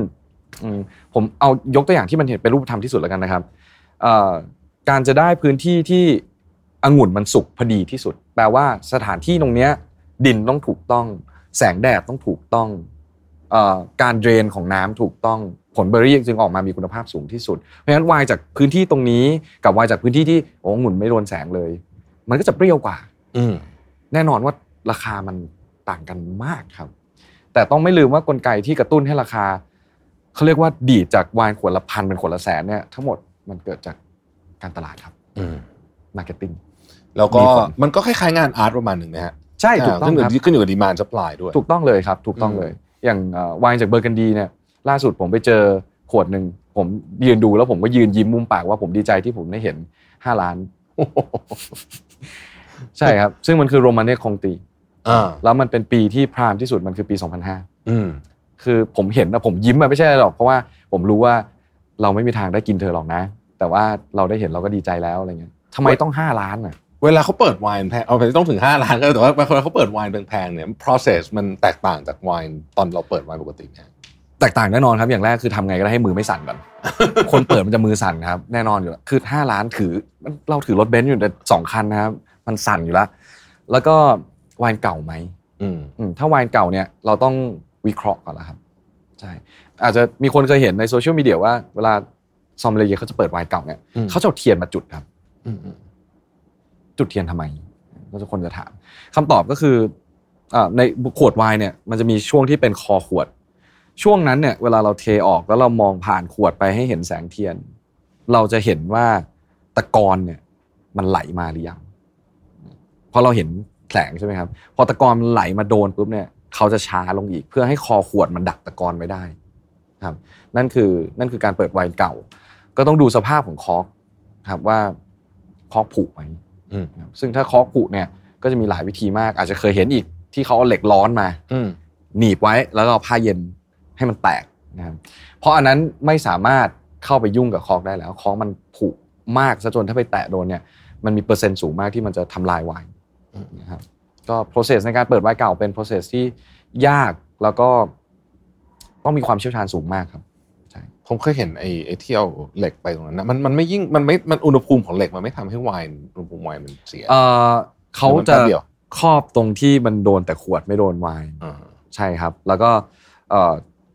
ผมเอายกตัวอย่างที่มันเห็นเป็นรูปธรรมที่สุดแล้วกันนะครับการจะได้พื้นที่ที่องุ่นมันสุกพอดีที่สุด แปลว่าสถานที่ตรงเนี้ยดินต้องถูกต้อง แสงแดดต้องถูกต้อง การเดรนของน้ำถูกต้องผลเบอร์รี่จึงออกมามีคุณภาพสูงที่สุด เพราะฉะนั้นไวน์จากพื้นที่ตรงนี้กับไวน์จากพื้นที่ที่โอ้องุ่นไม่โดนแสงเลย มันก็จะเปรี้ยวกว่า อืมแน่นอนว่าราคามันต่างกันมากครับ แต่ต้องไม่ลืมว่ากลไกที่กระตุ้นให้ราคาเขาเรียกว่าดีดจากไวน์ขวดละพันเป็นขวดละแสนเนี่ยทั้งหมดมันเกิดจากการตลาดครับอืม marketing แล้วก็มีผลมันก็คล้ายๆงาน art ประมาณหนึ่งนะฮะใช่ถูกต้องขึ้นอยู่ครับขึ้นอยู่กับ demand supply ด้วย ถูกต้องเลยครับ ถูกต้องอืมเลย อย่างเอ่อไวน์จากเบอร์กันดีเนี่ยล่าสุดผมไปเจอขวดหนึ่งผมยืนดูแล้วผมก็ยืนยิ้มมุมปากว่าผมดีใจที่ผมได้เห็น5ล้าน ใช่ครับ ซึ่งมันคือ Romanée-Conti อ่าแล้วมันเป็นปีที่ prime ที่สุดมันคือปี 2005อืมคือผมเห็นนะผมยิ้มอะไม่ใช่อะไรหรอกเพราะว่าผมรู้ว่าเราไม่มีทางได้กินเธอหรอกนะ แต่ว่าเราได้เห็นเราก็ดีใจแล้วอะไรเงี้ยทำไมต้อง5ล้านอะ เวลาเขาเปิดไวน์แพงเอาไม่ต้องถึง 5 ล้านก็ได้แต่ว่าเวลาเขาเปิดไวน์แพงๆเนี่ย process มันแตกต่างจากไวน์ตอนเราเปิดไวน์ปกติเนี่ยแตกต่างแน่นอนครับอย่างแรกคือทำไงก็ได้ให้มือไม่สั่นก่อนคนเปิดมันจะมือสั่นครับ แน่นอนอยู่แล้วคือ 5 ล้านถือเราถือรถเบนซ์อยู่แต่สองคันนะครับ มันสั่นอยู่แล้ว แล้วก็ไวน์เก่าไหมอืมอืมถ้าไวน์เก่าเนี่ยเราต้องวิเคราะห์ก่อนแล้วครับใช่อาจจะมีคนเคยเห็นในโซเชียลมีเดียว่าเวลาซอมเลเยเขาจะเปิดไวน์เก่าเนี่ยอืมเขาจะเอาเทียนมาจุดครับอืมอืม จุดเทียนทำไมก็จะคนจะถามคำตอบก็คือในขวดไวน์เนี่ยมันจะมีช่วงที่เป็นคอขวด ช่วงนั้นเนี่ยเวลาเราเทออกแล้วเรามองผ่านขวดไปให้เห็นแสงเทียน เราจะเห็นว่าตะกอนเนี่ยมันไหลมาหรือยังพราะเราเห็นแสงใช่ไหมครับ พอตะกอนมันไหลมาโดนปุ๊บเนี่ยเขาจะช้าลงอีก เพื่อให้คอขวดมันดักตะกอนไว้ได้ครับนั่นคือนั่นคือการเปิดไวน์เก่า ก็ต้องดูสภาพของคอกครับว่าคอกผุไหม ซึ่งถ้าคอกผุเนี่ยก็จะมีหลายวิธีมาก อาจจะเคยเห็นอีกที่เขาเอาเหล็กร้อนมาอืมหนีบไว้แล้วก็เอาผ้าเย็นให้มันแตกนะครับเพราะอันนั้นไม่สามารถเข้าไปยุ่งกับคอกได้แล้วคอกมันผุมากซะจนถ้าไปแตะโดนเนี่ยมันมีเปอร์เซ็นต์สูงมากที่มันจะทำลายไวน์นะครับก็ process ในการเปิดไวน์เก่าเป็น process ที่ยากแล้วก็ต้องมีความเชี่ยวชาญสูงมากครับ ผมเคยเห็นไอ้ไอ้ที่เอาเหล็กไปตรงนั้นนะมันมันไม่ยิ่งมันไม่มันอุณหภูมิของเหล็กมันไม่ทำให้ไวน์อุณหภูมิไวน์มันเสียเอ่อเขาจะแป๊บเดียวครอบตรงที่มันโดนแต่ขวดไม่โดนไวน์อ่าใช่ครับ แล้วก็เอ่อ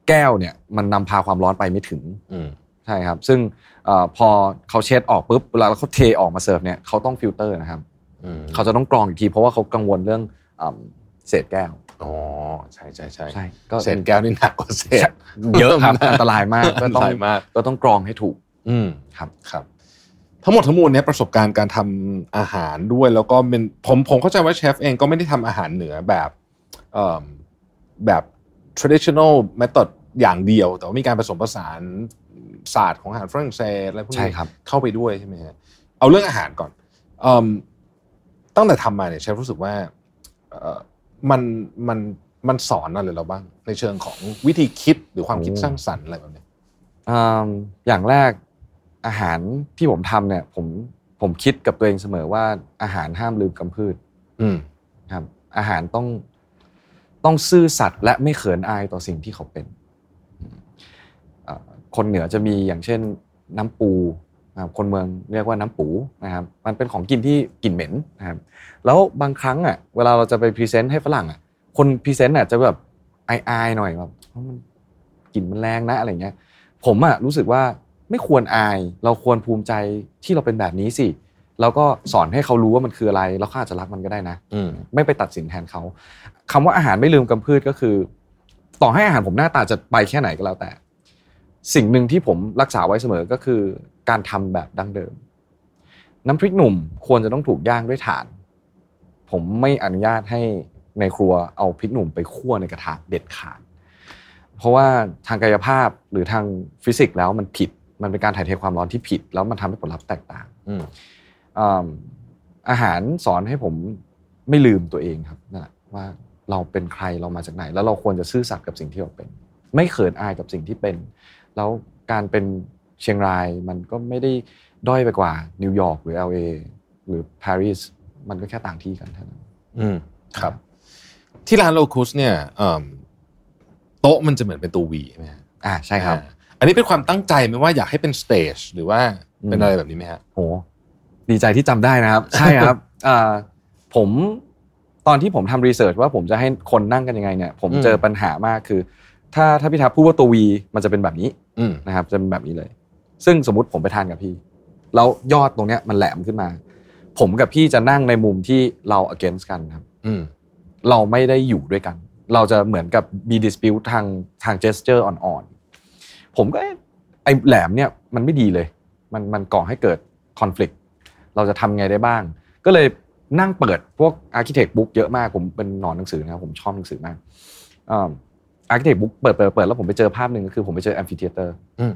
แก้วเนี่ยมันนำพาความร้อนไปไม่ถึงอืมใช่ครับ ซึ่งเออพอเขาเช็ดออกปุ๊บเวลาเขาเทออกมาเสิร์ฟเนี่ยเขาต้องฟิลเตอร์นะครับอืมเขาจะต้องกรองอีกทีเพราะว่าเขากังวลเรื่องอืมเศษแก้ว อ๋อใช่ใช่ใช่ใช่ก็เศษแก้วนี่หนักกว่าเศษเยอะครับอันตรายมากก็อันตต้องรายมากก็ต้องกรองให้ถูก อืมครับครับ ทั้งหมดทั้งมวลเนี้ยประสบการณ์การทำอาหารด้วยแล้วก็เป็นผมผมเข้าใจว่าเชฟเองก็ไม่ได้ทำอาหารเหนือแบบเอ่อแบบ traditional method อย่างเดียว แต่ว่ามีการผสมผสานศาสตร์ของอาหารฝรั่งเศสอะไรพวกใช่นี้ครับเข้าไปด้วยใช่ไหมฮะเอาเรื่องอาหารก่อนเอิ่มตั้งแต่ทำมาเนี่ยเชฟรู้สึกว่าเอ่อ มันมันมันสอนอะไรเราบ้าง ในเชิงของวิธีคิดหรือความคิดสร้างสรรค์อะไรแบบนี้อืมอย่างแรกอาหารที่ผมทำเนี่ย ผมผมคิดกับตัวเองเสมอว่าอาหารห้ามลืมกำพืดอืมครับ อาหารต้องต้องซื่อสัตย์และไม่เขินอายต่อสิ่งที่เขาเป็นเอ่อคนเหนือจะมีอย่างเช่น น้ำปูนะ ครับคนเมืองเรียกว่าน้ำปูนะครับมันเป็นของกินที่กลิ่นเหม็นนะครับแล้วบางครั้งอะเวลาเราจะไป present ให้ฝรั่งอะคน present อะจะแบบอายๆหน่อยแบบเพราะมันกลิ่นมันแรงนะอะไรเงี้ยผมอะรู้สึกว่าไม่ควรอาย เราควรภูมิใจที่เราเป็นแบบนี้สิแล้วก็สอนให้เขารู้ว่ามันคืออะไร แล้วเขาอาจจะรักมันก็ได้นะอืมไม่ไปตัดสินแทนเขาคำว่าอาหารไม่ลืมกำพืชก็คือ ต่อให้อาหารผมหน้าตาจะไปแค่ไหนก็แล้วแต่ สิ่งหนึ่งที่ผมรักษาไว้เสมอก็คือ การทำแบบดั้งเดิม น้ำพริกหนุ่มควรจะต้องถูกย่างด้วยถ่าน ผมไม่อนุญาตให้ในครัวเอาพริกหนุ่มไปคั่วในกระทะเด็ดขาด เพราะว่าทางกายภาพหรือทางฟิสิกส์แล้วมันผิด มันเป็นการถ่ายเทความร้อนที่ผิด แล้วมันทำให้ผลลัพธ์แตกต่างอืมอืมอาหารสอนให้ผมไม่ลืมตัวเองครับนั่นแหละว่าเราเป็นใครเรามาจากไหน แล้วเราควรจะซื่อสัตย์กับสิ่งที่เราเป็น ไม่เขินอายกับสิ่งที่เป็น แล้วการเป็นเชียงรายมันก็ไม่ได้ด้อยไปกว่านิวยอร์กหรือ LA หรือปารีสมันก็แค่ต่างที่กันเท่านั้นอืมครับ ที่ร้าน Locus เนี่ยเอิ่มโต๊ะมันจะเหมือนเป็นตัว V ใช่ไหมฮะอ่าใช่ครับอ่าอันนี้เป็นความตั้งใจไหมว่าอยากให้เป็น stage หรือว่าเป็นอืมอะไรแบบนี้ไหมฮะโหดีใจที่จำได้นะครับ ใช่ครับอ่าผมตอนที่ผมทำ research ว่าผมจะให้คนนั่งกันยังไงเนี่ย ผมอืมเจอปัญหามากคือ ถ้าถ้าพี่ทับพูดว่าตัว V มันจะเป็นแบบนี้อืมนะครับจะเป็นแบบนี้เลย ซึ่งสมมติผมไปทานกับพี่แล้วยอดตรงเนี้ยมันแหลมขึ้นมา ผมกับพี่จะนั่งในมุมที่เรา against กันครับ อืมเราไม่ได้อยู่ด้วยกัน เราจะเหมือนกับมี dispute ทางทาง gesture อ่อนๆ ผมก็เอ๊ะไอ้แหลมเนี่ยมันไม่ดีเลย มันมันก่อให้เกิด conflict เราจะทำไงได้บ้าง ก็เลยนั่งเปิดพวก architect book เยอะมาก ผมเป็นหนอนหนังสือนะครับ ผมชอบหนังสือมากอ่า architect book เปิดเปิดเปิดแล้วผมไปเจอภาพหนึ่งก็คือผมไปเจอ amphitheater อืม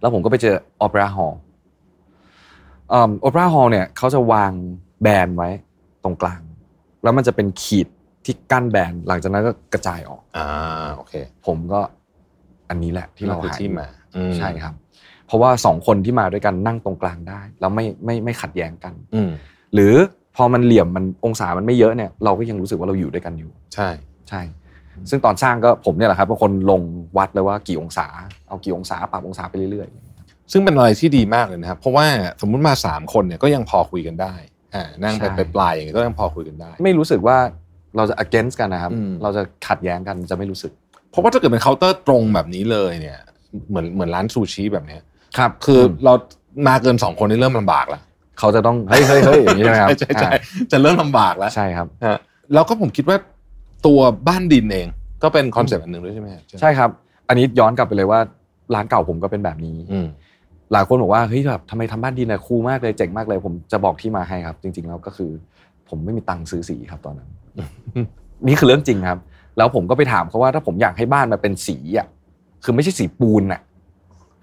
แล้วผมก็ไปเจอ opera hall อ่า opera hall เนี่ยเขาจะวางแบนไว้ตรงกลาง แล้วมันจะเป็นขีดที่กั้นแบนหลังจากนั้นก็กระจายออกอ่าโอเค ผมก็อันนี้แหละที่เรานั่นคือหาที่มาอืมใช่ครับ เพราะว่าสองคนที่มาด้วยกันนั่งตรงกลางได้ แล้วไม่ไม่ไม่ขัดแย้งกันอืมหรือพอมันเหลี่ยมมันองศามันไม่เยอะเนี่ยเราก็ยังรู้สึกว่าเราอยู่ด้วยกันอยู่ ใช่ใช่ ซึ่งตอนสร้างก็ผมเนี่ยแหละครับเป็นคนลงวัดเลยว่ากี่องศา เอากี่องศาปรับองศาไปเรื่อยซึ่งเป็นอะไรที่ดีมากเลยนะครับ เพราะว่าสมมุติมาสามคนเนี่ยก็ยังพอคุยกันได้อ่านั่งไปใช่ไปปลายอย่างเงี้ยก็ยังพอคุยกันได้ๆไม่รู้สึกว่าเราจะ against กันนะครับอืมเราจะขัดแย้งกันจะไม่รู้สึก เพราะว่าถ้าเกิดเป็นเคาน์เตอร์ตรงแบบนี้เลยเนี่ย เหมือนเหมือนร้านซูชิแบบเนี้ยครับ คือเรามาเกินสองคนนี่เริ่มลำบากแล้วเขาจะต้องเฮ้ยเฮ้ยเฮ้ยอย่างนี้ใช่ไหมครับใช่ใช่จะเริ่มลำบากแล้วใช่ครับฮะแล้วก็ผมคิดว่า ตัวบ้านดินเอง ก็เป็นคอนเซ็ปต์อันหนึ่งด้วยใช่ไหมฮะใช่ครับ อันนี้ย้อนกลับไปเลยว่าร้านเก่าผมก็เป็นแบบนี้อืมหลายคนบอกว่าเฮ้ยแบบทำไมทำบ้านดินอะ cool มากเลยเจ๋งมากเลย ผมจะบอกที่มาให้ครับ จริง ๆ แล้วก็คือ ผมไม่มีตังค์ซื้อสีครับตอนนั้น นี่คือเรื่องจริงครับ แล้วผมก็ไปถามเขาว่าถ้าผมอยากให้บ้านมันเป็นสีอะคือไม่ใช่สีปูนอะ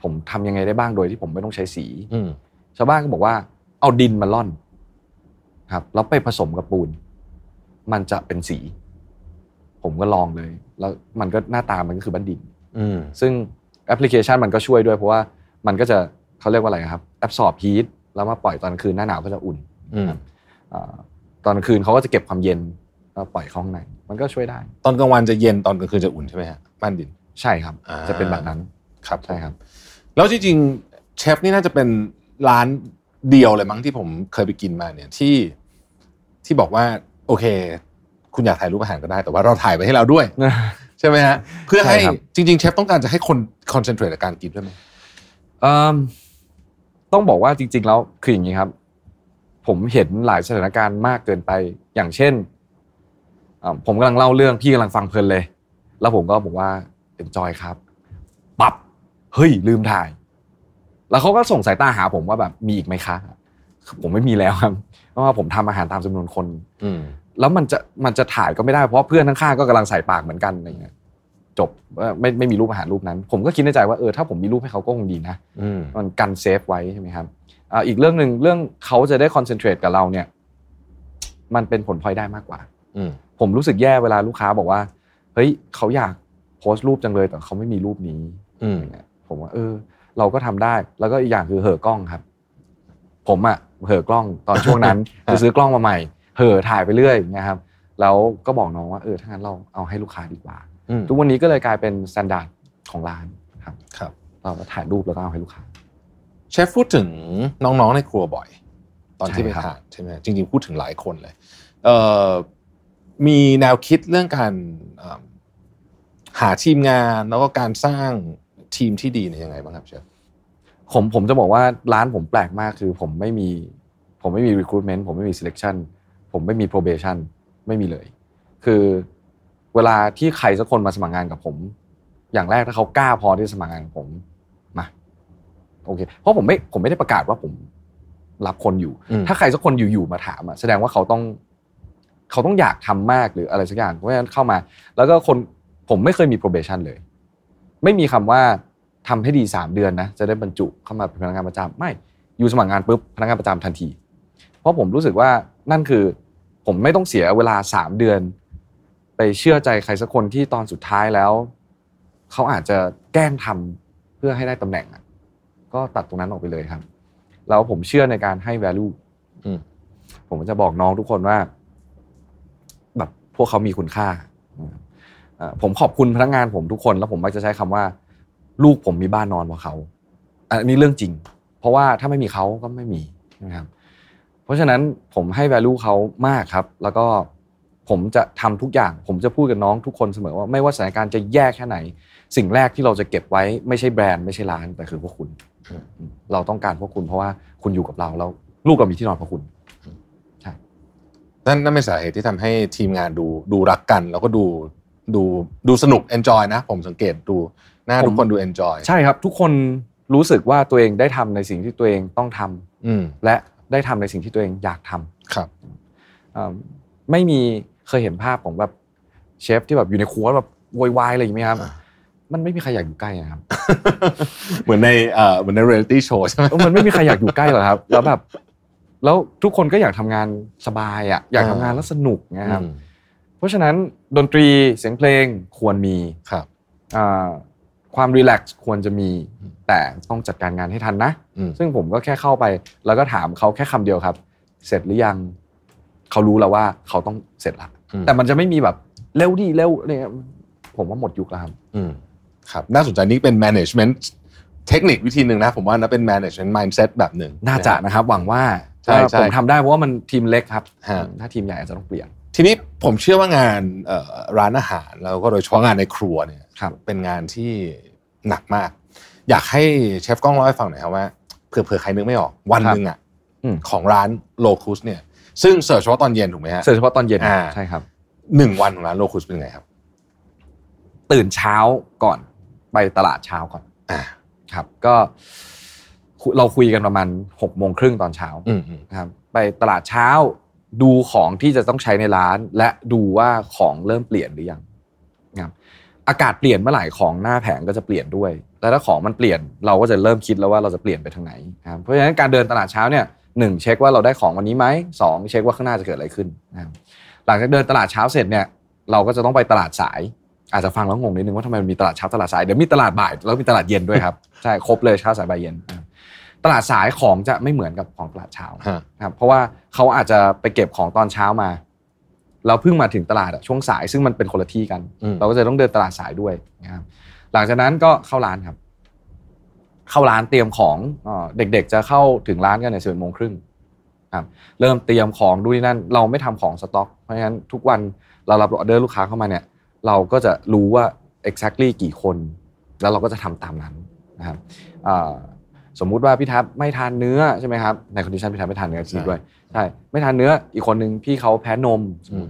ผมทำยังไงได้บ้างโดยที่ผมไม่ต้องใช้สี อืมชาวบ้านก็บอกว่า เอาดินมาล่อน ครับแล้วไปผสมกับปูน มันจะเป็นสี ผมก็ลองเลย แล้วมันก็หน้าตามันก็คือบ้านดินอืมซึ่งแอปพลิเคชันมันก็ช่วยด้วยเพราะว่ามันก็จะเขาเรียกว่าอะไรครับแอบสอบฮีทแล้วมาปล่อยตอนกลางคืนหน้าหนาวก็จะอุ่นอืมอ่าตอนกลางคืนเขาก็จะเก็บความเย็นแล้วปล่อยเข้าข้างในมันก็ช่วยได้ ตอนกลางวันจะเย็นตอนกลางคืนจะอุ่นใช่ไหมฮะบ้านดินใช่ครับอ่าจะเป็นแบบนั้นครับใช่ครับ แล้วจริงๆเชฟนี่น่าจะเป็นร้านเดียวเลยมั้งที่ผมเคยไปกินมาเนี่ยที่ที่บอกว่าโอเค คุณอยากถ่ายรูปอาหารก็ได้แต่ว่าเราถ่ายไปให้เราด้วย ใช่ไหมฮะเพื่อให้ใช่ครับจริง ๆ เชฟต้องการจะให้คนคอนเซนเทรตกับการกินด้วยไหมเอิ่มต้องบอกว่าจริง ๆ แล้วคืออย่างนี้ครับ ผมเห็นหลายสถานการณ์มากเกินไปอย่างเช่นอ่าผมกำลังเล่าเรื่องพี่กำลังฟังเพลินเลย แล้วผมก็บอกว่า enjoy ครับปับเฮ้ยลืมถ่าย แล้วเขาก็ส่งสายตาหาผมว่าแบบมีอีกไหมคะผมไม่มีแล้วครับ เพราะว่าผมทำอาหารตามจำนวนคน อืม แล้วมันจะมันจะถ่ายก็ไม่ได้เพราะเพื่อนข้างๆก็กำลังใส่ปากเหมือนกันอะไรเงี้ยจบเอ่อไม่ไม่มีรูปอาหารรูปนั้น ผมก็คิดในใจว่าเออถ้าผมมีรูปให้เขาก็คงดีนะอืมมันกัน save ไว้ใช่ไหมครับอ่าอีกเรื่องหนึ่งเรื่องเขาจะได้ concentrate กับเราเนี่ย มันเป็นผลพลอยได้มากกว่าอืมผมรู้สึกแย่เวลาลูกค้าบอกว่าเฮ้ยเขาอยากโพสต์รูปจังเลยแต่เขาไม่มีรูปนี้อืมอย่างเงี้ยผมว่า เออ เราก็ทำได้ แล้วก็อีกอย่างคือเห่อกล้องครับ ผมอะเห่อกล้องตอนช่วงนั้นไปซื้อกล้องมาใหม่ เห่อถ่ายไปเรื่อยอย่างเงี้ยครับแล้วก็บอกน้องว่าเออถ้างั้นเราเอาให้ลูกค้าดีกว่าอืมทุกวันนี้ก็เลยกลายเป็น standard ของร้านครับครับเราก็ถ่ายรูปแล้วก็เอาให้ลูกค้าเชฟพูดถึงน้องๆในครัวบ่อย ตอนที่ใช่ไปครับทานใช่ไหมจริงๆพูดถึงหลายคนเลยเอ่อมีแนวคิดเรื่องการเอิ่มหาทีมงานแล้วก็การสร้างทีมที่ดีเนี่ยยังไงบ้างครับเชฟผมผมจะบอกว่าร้านผมแปลกมากคือผมไม่มีผมไม่มี recruitment ผมไม่มี selection ผมไม่มี probation ไม่มีเลย คือเวลาที่ใครสักคนมาสมัครงานกับผม อย่างแรกถ้าเขากล้าพอที่จะสมัครงานกับผมมาโอเคเพราะผมไม่ผมไม่ได้ประกาศว่าผมรับคนอยู่อืมถ้าใครสักคนอยู่ๆมาถามอะแสดงว่าเขาต้อง เขาต้องอยากทำมากหรืออะไรสักอย่างเพราะฉะนั้นเข้ามา แล้วก็คนผมไม่เคยมี probation เลย ไม่มีคำว่าทำให้ดี3เดือนนะจะได้บรรจุเข้ามาเป็นพนักงานประจำไม่อยู่สมัครงานปุ๊บพนักงานประจำทันที เพราะผมรู้สึกว่า นั่นคือผมไม่ต้องเสียเวลา3เดือน ไปเชื่อใจใครสักคนที่ตอนสุดท้ายแล้วเขาอาจจะแกล้งทำเพื่อให้ได้ตำแหน่งอะก็ตัดตรงนั้นออกไปเลยครับ แล้วผมเชื่อในการให้ value อืมผมก็จะบอกน้องทุกคนว่า แบบพวกเขามีคุณค่าเอ่อผมขอบคุณพนักงานผมทุกคน แล้วผมมักจะใช้คำว่า ลูกผมมีบ้านนอนกว่าเขาอันนี้เรื่องจริง เพราะว่าถ้าไม่มีเขาก็ไม่มีนะครับเพ ราะฉะนั้นผมให้ value เขามากครับ แล้วก็ผมจะทำทุกอย่าง ผมจะพูดกับน้องทุกคนเสมอว่าไม่ว่าสถานการณ์จะแย่แค่ไหน สิ่งแรกที่เราจะเก็บไว้ไม่ใช่แบรนด์ไม่ใช่ร้านแต่คือพวกคุณ เราต้องการพวกคุณเพราะว่าคุณอยู่กับเราแล้วลูกเรามีที่นอนเพราะคุณนั่นนั่นเป็นสาเหตุที่ทำให้ทีมงานดูดูรักกัน แล้วก็ดูดูดูสนุก enjoy นะ ผมสังเกตดูหน้าผมทุกคนดู enjoy ใช่ครับ ทุกคนรู้สึกว่าตัวเองได้ทำในสิ่งที่ตัวเองต้องทำอืมและ ได้ทำในสิ่งที่ตัวเองอยากทำครับอ่าไม่มีเคยเห็นภาพของแบบเชฟที่แบบอยู่ในครัวแบบโวยวายอะไรอย่างเงี้ยครับอ่ามันไม่มีใครอยากอยู่ใกล้นะครับ เหมือนในเอ่อเหมือนในเรียลิตี้โชว์ใช่ไหมเออมันไม่มีใครอยากอยู่ใกล้หรอกครับ แล้วแบบ แล้วทุกคนก็อยากทำงานสบายอะ อยากทำงานแล้วสนุกนะครับอืมเพราะฉะนั้นดนตรีเสียงเพลงควรมีครับอ่า ความรีแลกซ์ควรจะมีแต่ต้องจัดการงานให้ทันนะอืมซึ่งผมก็แค่เข้าไป แล้วก็ถามเขาแค่คำเดียวครับ เสร็จหรือยังเขารู้แล้วว่าเขาต้องเสร็จละอืมแต่มันจะไม่มีแบบเร็วดิเร็วอะไรเงี้ยผมว่าหมดยุคแล้วครับอืมครับ น่าสนใจนี่เป็น management เทคนิควิธีหนึ่งนะ ผมว่านะเป็น management mindset แบบหนึ่งน่าจะนะครับ หวังว่าใช่ใช่ผมทำได้เพราะว่ามันทีมเล็กครับฮะถ้าทีมใหญ่อาจจะต้องเปลี่ยน ทีนี้ผมเชื่อว่างานเอ่อร้านอาหาร แล้วก็โดยเฉพาะงานในครัวเนี่ยครับเป็นงานที่หนักมาก อยากให้เชฟก้องเล่าให้ฟังหน่อยครับว่าเผื่อเผื่อใครนึกไม่ออกวันหนึ่งอะอืมของร้าน Locus เนี่ยซึ่งเสิร์ฟเฉพาะตอนเย็นถูกไหมฮะเสิร์ฟเฉพาะตอนเย็นอ่าใช่ครับหนึ่งวันของร้าน Locus เป็นไงครับ ตื่นเช้าก่อน ไปตลาดเช้าก่อนอ่าครับ ก็คุเราคุยกันประมาณหกโมงครึ่งตอนเช้าอืมอืมนะครับ ไปตลาดเช้า ดูของที่จะต้องใช้ในร้าน และดูว่าของเริ่มเปลี่ยนหรือยังนะครับอากาศเปลี่ยนเมื่อไหร่ของหน้าแผงก็จะเปลี่ยนด้วย แล้วถ้าของมันเปลี่ยนเราก็จะเริ่มคิดแล้วว่าเราจะเปลี่ยนไปทางไหนนะครับเพราะฉะนั้นการเดินตลาดเช้าเนี่ยหนึ่งเช็คว่าเราได้ของวันนี้ไหมสองเช็คว่าข้างหน้าจะเกิดอะไรขึ้นนะครับหลังจากเดินตลาดเช้าเสร็จเนี่ยเราก็จะต้องไปตลาดสาย อาจจะฟังแล้วงงนิดนึงว่าทำไมมันมีตลาดเช้าตลาดสายเดี๋ยวมีตลาดบ่ายแล้วมีตลาดเย็นด้วยครับใช่ครบเลยเช้าสายบ่ายเย็นนะ ตลาดสายของจะไม่เหมือนกับของตลาดเช้าฮะนะครับเพราะว่าเขาอาจจะไปเก็บของตอนเช้ามาเราเพิ่งมาถึงตลาดอะช่วงสายซึ่งมันเป็นคนละที่กันอืมเราก็จะต้องเดินตลาดสายด้วยนะครับหลังจากนั้นก็เข้าร้านครับ เข้าร้านเตรียมของเอ่อเด็กๆ จะเข้าถึงร้านกันในสิบเอ็ดโมงครึ่งครับเริ่มเตรียมของดูนี่นั่นเราไม่ทำของสต็อก เพราะฉะนั้นทุกวันเรารับออเดอร์ลูกค้าเข้ามาเนี่ย เราก็จะรู้ว่า exactly กี่คน แล้วเราก็จะทำตามนั้นนะครับอ่า สมมุติว่าพี่ทับไม่ทานเนื้อใช่ไหมครับใน condition พี่ทับไม่ทานเนื้อจริงด้วยใช่ไม่ทานเนื้ออีกคนนึงพี่เขาแพ้นมอืม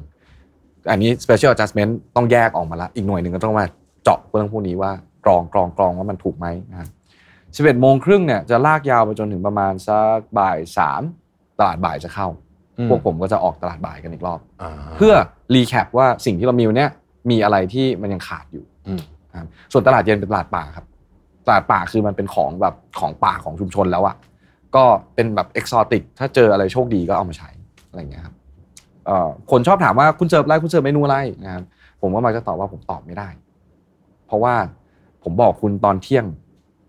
อันนี้ special adjustment ต้องแยกออกมาละอีกหน่วยหนึ่งก็ต้องมาเจาะเรื่องพวกนี้ว่ากรองกรองกรองว่ามันถูกไหมนะครับสิบเอ็ดโมงครึ่งเนี่ยจะลากยาวไปจนถึงประมาณสักบ่ายสามตลาดบ่ายจะเข้า พวกผมก็จะออกตลาดบ่ายกันอีกรอบอ่าเพื่อรีแคปว่าสิ่งที่เรามีวันเนี้ยมีอะไรที่มันยังขาดอยู่อืมนะครับส่วนตลาดเย็นเป็นตลาดป่าครับ ตลาดป่าคือมันเป็นของแบบของป่าของชุมชนแล้วอะก็เป็นแบบเอกซอติกถ้าเจออะไรโชคดีก็เอามาใช้อะไรอย่างเงี้ยครับเอ่อคนชอบถามว่าคุณเสิร์ฟอะไรคุณเสิร์ฟเมนูอะไรนะครับผมก็มักจะตอบว่าผมตอบไม่ได้ เพราะว่าผมบอกคุณตอนเที่ยง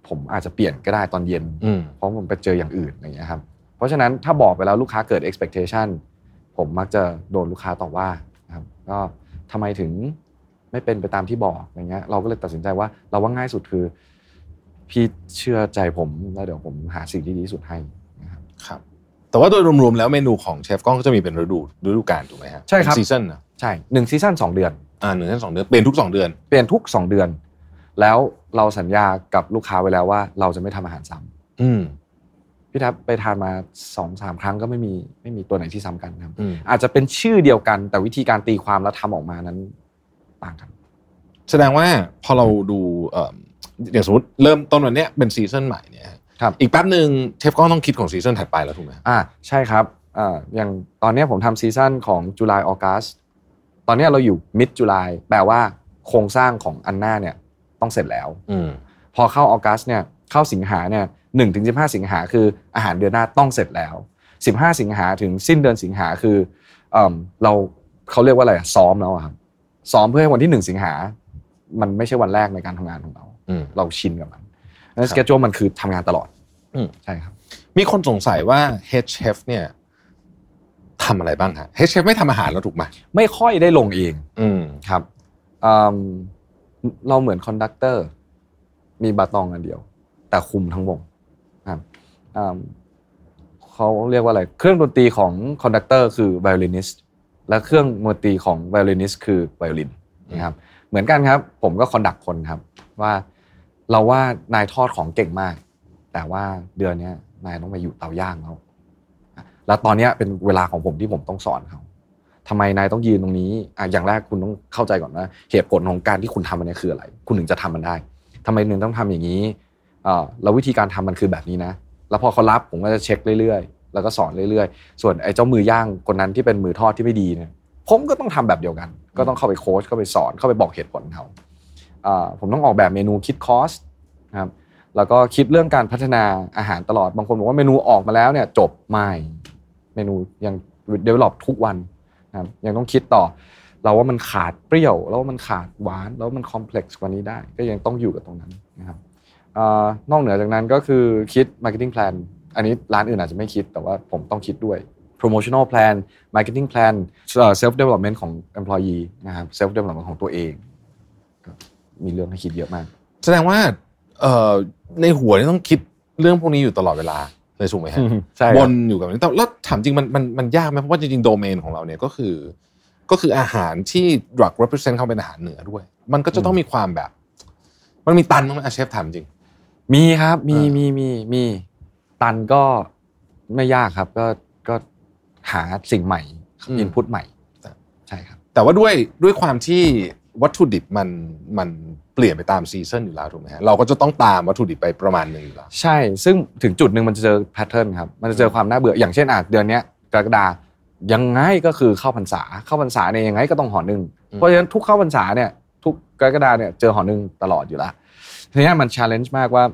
ผมอาจจะเปลี่ยนก็ได้ตอนเย็นอืมเพราะผมไปเจออย่างอื่นอย่างเงี้ยครับเพราะฉะนั้นถ้าบอกไปแล้วลูกค้าเกิด expectation ผมมักจะโดนลูกค้าต่อว่านะครับก็ทำไมถึงไม่เป็นไปตามที่บอกอย่างเงี้ยเราก็เลยตัดสินใจว่าเราว่าง่ายสุดคือ พี่เชื่อใจผมแล้วเดี๋ยวผมหาสิ่งที่ดีที่สุดให้นะครับครับ แต่ว่าโดยรวมๆแล้วเมนูของเชฟก้องก็จะมีเป็นฤดูฤดูกาลถูกไหมฮะใช่ครับซีซันนะใช่หนึ่งซีซั่นสองเดือนอ่าหนึ่งถึงสองเดือนเปลี่ยนทุกสองเดือนเปลี่ยนทุกสองเดือน แล้วเราสัญญากับลูกค้าไว้แล้วว่า เราจะไม่ทำอาหารซ้ำอืมพี่ทับไปทานมาสองสามครั้งก็ไม่มีไม่มีตัวไหนที่ซ้ำกันครับอืมอาจจะเป็นชื่อเดียวกัน แต่วิธีการตีความแล้วทำออกมานั้นต่างกัน แสดงว่าพอเราดูเอ่ออย่างสมมติเริ่มต้นวันเนี้ยเป็น season ใหม่เนี่ยฮะครับอีกแป๊บหนึ่งเชฟก้องต้องคิดของ season ถัดไปแล้วถูกไหมอ่าใช่ครับอ่าอย่างตอนเนี้ยผมทำ season ของ July Augustตอนเนี้ยเราอยู่มิดจุลายแปลว่าโครงสร้างของอันหน้าเนี่ยต้องเสร็จแล้วอืมพอเข้าออกัสเนี่ยเข้าสิงหาเนี่ยหนึ่งถึงสิบห้าสิงหาคืออาหารเดือนหน้าต้องเสร็จแล้วสิบห้าสิงหาถึงสิ้นเดือนสิงหาคือเอิ่มเราเขาเรียกว่าอะไรอะซ้อมแล้วอะครับซ้อมเพื่อให้วันที่หนึ่งสิงหา มันไม่ใช่วันแรกในการทำงานของเราอืม เราชินกับมันนั้นคสรับเกจมันคือทำงานตลอดอืมใช่ครับ มีคนสงสัยว่า head chef เนี่ยทำอะไรบ้างฮะ head chef ไม่ทำอาหารแล้วถูกไหมไม่ค่อยได้ลงเองอืมครับอืมเราเหมือน conductor มี baton อันเดียว แต่คุมทั้งวงครับอืมเขาเรียกว่าอะไร เครื่องดนตรีของ conductor คือ violinist และเครื่องดนตรีของ violinist คือไวโอลินนะครับเหมือนกันครับ ผมก็ conduct คนครับว่า เราว่านายทอดของเก่งมาก แต่ว่าเดือนเนี้ยนายต้องไปอยู่เตาย่างแล้วแล้วตอนเนี้ยเป็นเวลาของผมที่ผมต้องสอนเขาทำไมนายต้องยืนตรงนี้อะอย่างแรกคุณต้องเข้าใจก่อนว่าเหตุผลของการที่คุณทำมันเนี้คืออะไร คุณถึงจะทำมันได้ทำไมถึงต้องทำอย่างนี้เอ่อแล้ววิธีการทำมันคือแบบนี้นะ แล้วพอเขารับผมก็จะเช็คเรื่อยๆ แล้วก็สอนเรื่อยๆ ส่วนไอ้เจ้ามือย่างคนนั้นที่เป็นมือทอดที่ไม่ดีเนี่ยผมก็ต้องทำแบบเดียวกัน ก็ต้องเข้าไปโค้ชเข้าไปสอนเข้าไปบอกเหตุผลเขา ผมต้องออกแบบเมนูคิดคอสครับแล้วก็คิดเรื่องการพัฒนาอาหารตลอดบางคนบอกว่าเมนูออกมาแล้วเนี่ยจบไม่เมนูยัง develop ทุกวันนะครับยังต้องคิดต่อ เราว่ามันขาดเปรี้ยว แล้วมันขาดหวาน แล้วมันคอมเพล็กซ์กว่านี้ได้ ก็ยังต้องอยู่กับตรงนั้นนะครับอนอกเหนือจากนั้นก็คือคิด marketing plan อันนี้ร้านอื่นอาจจะไม่คิดแต่ว่าผมต้องคิดด้วย promotional plan marketing plan เอ่อ self development ของ employee นะครับ self development ของตัวเอง มีเรื่องให้คิดเยอะมาก แสดงว่าเอ่อในหัวนี่ต้องคิดเรื่องพวกนี้อยู่ตลอดเวลาเลยถูกไหมฮะใช่วครับนอยู่กับมันแต่แล้วถามจริงมันมันมันยากไหมเพราะว่าจริงๆโดเมนของเราเนี่ยก็คือ ก็คืออาหารที่ drug represent เข้าเป็นอาหารเหนือด้วย มันก็จะต้องมีความแบบ มันมีตันมั้งไหมอะเชฟถามจริง มีครับมีอ่ามีมีมีมีตันก็ไม่ยากครับ ก็ก็หาสิ่งใหม่ input ใหม่ใช่ครับ แต่ว่าด้วยด้วยความที่ วัตถุดิบมันมันเปลี่ยนไปตาม season อยู่แล้วถูกไหมฮะเราก็จะต้องตามวัตถุดิบไปประมาณหนึ่งอยู่แล้วใช่ ซึ่งถึงจุดหนึ่งมันจะเจอ pattern ครับมันจะเจอความน่าเบื่ออย่างเช่นอะเดือนเนี้ยกรกฎายังไงก็คือเข้าพรรษาเข้าพรรษาเนี่ยยังไงก็ต้องห่อนึ่งอืมเพราะฉะนั้นทุกเข้าพรรษาเนี่ยทุกกรกฎาเนี่ยเจอห่อนึ่งตลอดอยู่แล้วทีเนี้ยมันชาเลนจ์มากว่า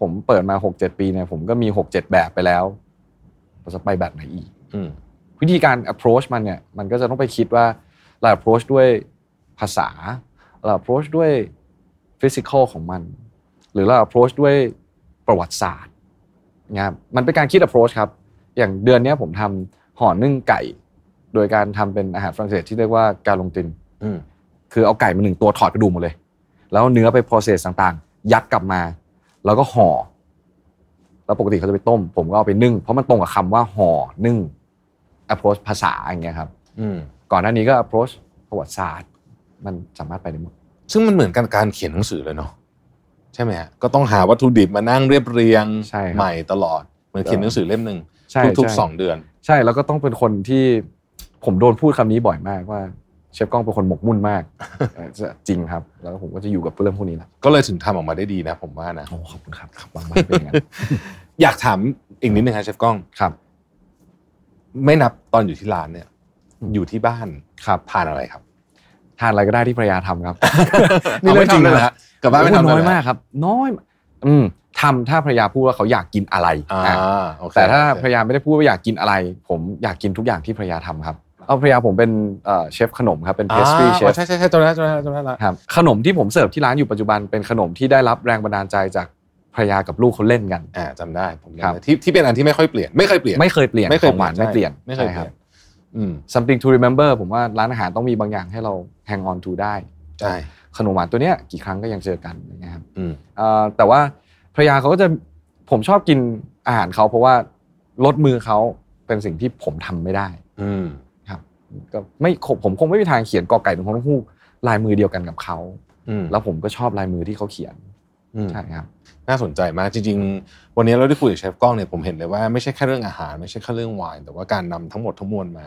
ผมเปิดมา6-7ปีเนี่ยผมก็มี6-7แบบไปแล้วเราจะไปแบบไหนอีกอืมวิธีการ approach มันเนี่ยมันก็จะต้องไปคิดว่าเรา approach ด้วย ภาษา เรา approach ด้วย physical ของมัน หรือเรา approach ด้วยประวัติศาสตร์นะครับมันเป็นการคิด approach ครับ อย่างเดือนเนี้ยผมทำห่อนึ่งไก่ โดยการทำเป็นอาหารฝรั่งเศสที่เรียกว่าการลงตินอืมคือเอาไก่มาหนึ่งตัวถอดกระดูกหมดเลย แล้วเนื้อไป process ต่างๆ ยัดกลับมา แล้วก็ห่อแล้วปกติเขาจะไปต้ม ผมก็เอาไปนึ่ง เพราะมันตรงกับคำว่าห่อนึ่ง approach ภาษาอย่างเงี้ยครับอืมก่อนหน้านี้ก็ approach ประวัติศาสตร์ มันสามารถไปได้หมด ซึ่งมันเหมือนกันการเขียนหนังสือเลยเนาะใช่ไหมฮะก็ต้องหาวัตถุดิบมานั่งเรียบเรียงใช่ครับใหม่ตลอดเหมือนเขียนหนังสือเล่มหนึ่งใช่ทุกใช่ๆสองเดือน ใช่แล้วก็ต้องเป็นคนที่ผมโดนพูดคำนี้บ่อยมากว่าเชฟกล้องเป็นคนหมกมุ่นมากเออจริงครับ แล้วผมก็จะอยู่กับเรื่องพวกนี้แหละก็เลยถึงทำออกมาได้ดีนะ ผมว่านะโอ้ขอบคุณครับครับหวังว่าจะเป็นอย่างนั้นอยากถามอีกนิดนึงครับเชฟกล้องครับ ไม่นับตอนอยู่ที่ร้านเนี่ยอืมอยู่ที่บ้านครับทานอะไรครับ ทานอะไรก็ได้ที่ภรรยาทำครับนี่เรื่องจริงเลยนะฮะกลับบ้านไม่โอ้ทำโหเลยน้อยเหรอมากครับ น้อยมากอืมทำถ้าภรรยาพูดว่าเขาอยากกินอะไรอ่าอะโอเคแต่ถ้าโอเคภรรยาไม่ได้พูดว่าอยากกินอะไร ผมอยากกินทุกอย่างที่ภรรยาทำครับเอาภรรยาผมเป็นเอ่อเชฟขนมครับเป็น pastry อ่า chef ใช่ใช่ใช่จำได้จำได้จำได้ละครับขนมที่ผมเสิร์ฟที่ร้านอยู่ปัจจุบันเป็นขนมที่ได้รับแรงบันดาลใจจากภรรยากับลูกเขาเล่นกันอ่าจำได้ผมครับจำได้ที่ที่เป็นอันที่ไม่ค่อยเปลี่ยนไม่เคยเปลี่ยนไม่เคยเปลี่ยนไม่เคยของหวานไม่เปลี่ยนไม่เคยใช่เปคลี่รับยนอืม something to remember ผมว่าร้านอาหารต้องมีบางอย่างให้เรา hang on to ได้ใช่ขนมหวานตัวเนี้ยกี่ครั้งก็ยังเจอกันอย่างเงี้ยครับอืมเอ่อแต่ว่าภรรยาเขาก็จะผมชอบกินอาหารเขาเพราะว่ารสมือเขาเป็นสิ่งที่ผมทำไม่ได้ อืมครับก็ไม่ผมคงไม่มีทางเขียนกอไก่ถึงฮอนกฮูกลายมือเดียวกันกับเขาอืมแล้วผมก็ชอบลายมือที่เขาเขียนอืม ใช่ครับน่าสนใจมากจริงๆ วันนี้เราได้คุยกับเชฟกล้องเนี่ยผมเห็นเลยว่าไม่ใช่แค่เรื่องอาหาร ไม่ใช่แค่เรื่องไวน์แต่ว่าการนำทั้งหมดทั้งมวลมา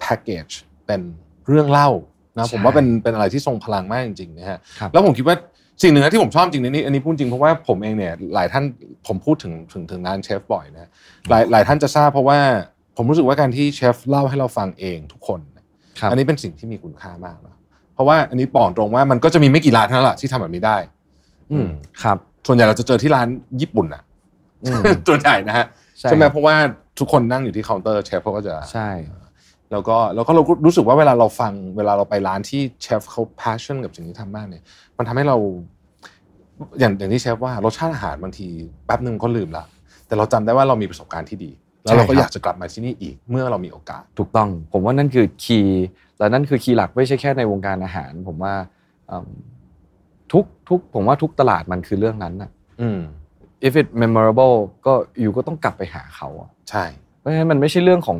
แพ็กเกจเป็นเรื่องเล่านะใช่ผมว่าเป็นเป็นอะไรที่ทรงพลังมากจริงๆนะฮะครับแล้วผมคิดว่าสิ่งหนึ่งนะที่ผมชอบจริงๆนี่อันนี้พูดจริงเพราะว่าผมเองเนี่ยหลายท่านผมพูดถึงถึงถึงงานเชฟบ่อยนะหลายหลายท่านจะทราบเพราะว่าผมรู้สึกว่าการที่เชฟเล่าให้เราฟังเองทุกคนครับอันนี้เป็นสิ่งที่มีคุณค่ามากนะเพราะว่าอันนี้บอกตรงว่ามันก็จะมีไม่กี่ร้านเท่านั้นแหละที่ทำแบบนี้ได้ อืมครับส่วนใหญ่เราจะเจอที่ร้านญี่ปุ่นอะอืมส่วนใหญ่นะฮะใช่ใช่ไหมครับเพราะว่าทุกคนนั่งอยู่ที่เคาน์เตอร์เชฟเขาก็จะใช่แล้วก็แล้วก็เราก็รู้สึกว่าเวลาเราฟังเวลาเราไปร้านที่เชฟเขา passion กับสิ่งที่ทำมากเนี่ย มันทำให้เรา อย่างอย่างที่เชฟว่ารสชาติอาหารบางทีแป๊บหนึ่งก็ลืมละแต่เราจำได้ว่าเรามีประสบการณ์ที่ดี แล้วเราก็อยากจะกลับมาที่นี่อีกเมื่อเรามีโอกาส ถูกต้อง ผมว่านั่นคือ key และนั่นคือ key หลักไม่ใช่แค่ในวงการอาหาร ผมว่าอืม ทุกทุกผมว่าทุกตลาดมันคือเรื่องนั้นนะอืม if it memorable ก็อยู่ก็ต้องกลับไปหาเขาอะใช่ เพราะฉะนั้นมันไม่ใช่เรื่องของ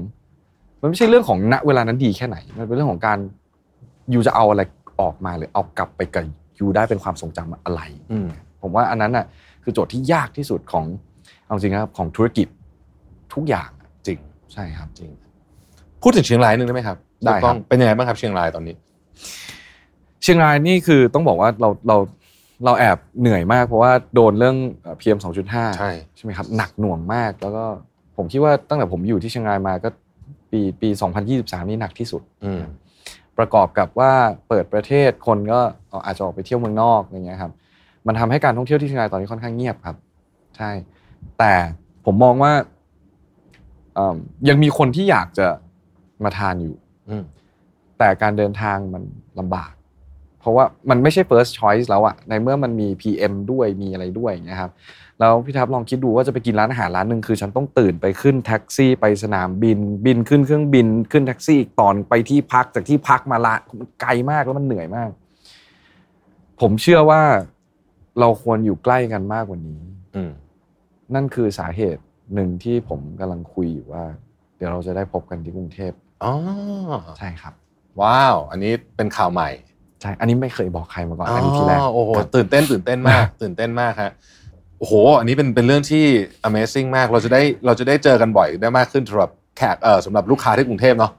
มันไม่ใช่เรื่องของณเวลานั้นดีแค่ไหน มันเป็นเรื่องของการอยู่จะเอาอะไรออกมาหรือเอากลับไปกับอยู่ได้เป็นความทรงจำอะไรอืมผมว่าอันนั้นน่ะคือโจทย์ที่ยากที่สุดของเอาจริงนะครับของธุรกิจทุกอย่างอะจริงใช่ครับจริง พูดถึงเชียงรายนึงได้ไหมครับได้ครับต้องเป็นยังไงบ้างครับเชียงรายตอนนี้ เชียงรายนี่คือต้องบอกว่าเราเราเราแอบเหนื่อยมาก เพราะว่าโดนเรื่องพีเอ็มสองจุดห้าใช่ใช่ไหมครับหนักหน่วงมาก แล้วก็ผมคิดว่าตั้งแต่ผมอยู่ที่เชียงรายมาก็ปีปี 2023 นี่หนักที่สุดอืมประกอบกับว่าเปิดประเทศคนก็อาจจะออกไปเที่ยวเมืองนอกอย่างเงี้ยครับ มันทำให้การท่องเที่ยวที่เชียงรายตอนนี้ค่อนข้างเงียบครับ ใช่ แต่ผมมองว่าเอิ่มยังมีคนที่อยากจะมาทานอยู่อืมแต่การเดินทางมันลำบาก เพราะว่ามันไม่ใช่ first choice แล้วอะในเมื่อมันมี PM ด้วยมีอะไรด้วยอย่างเงี้ยครับแล้วพี่ทับลองคิดดูว่าจะไปกินร้านอาหารร้านหนึ่งคือฉันต้องตื่นไปขึ้นแท็กซี่ไปสนามบิน บินขึ้นเครื่องบินขึ้นแท็กซี่อีกตอนไปที่พักจากที่พักมาละมันไกลมากแล้วมันเหนื่อยมาก ผมเชื่อว่าเราควรอยู่ใกล้กันมากกว่านี้อืมนั่นคือสาเหตุหนึ่งที่ผมกำลังคุยอยู่ว่า เดี๋ยวเราจะได้พบกันที่กรุงเทพอ๋อใช่ครับ ว้าว อันนี้เป็นข่าวใหม่ ใช่อันนี้ไม่เคยบอกใครมาก่อนอันนี้ทีแรกโอ้โหครับตื่นเต้นตื่นเต้นมาก ตื่นเต้นมากฮะโอ้โห อันนี้เป็นเป็นเรื่องที่ Amazing มากเราจะได้เราจะได้เจอกันบ่อยได้มากขึ้นสำหรับแขกเออสำหรับลูกค้าที่กรุงเทพเนาะ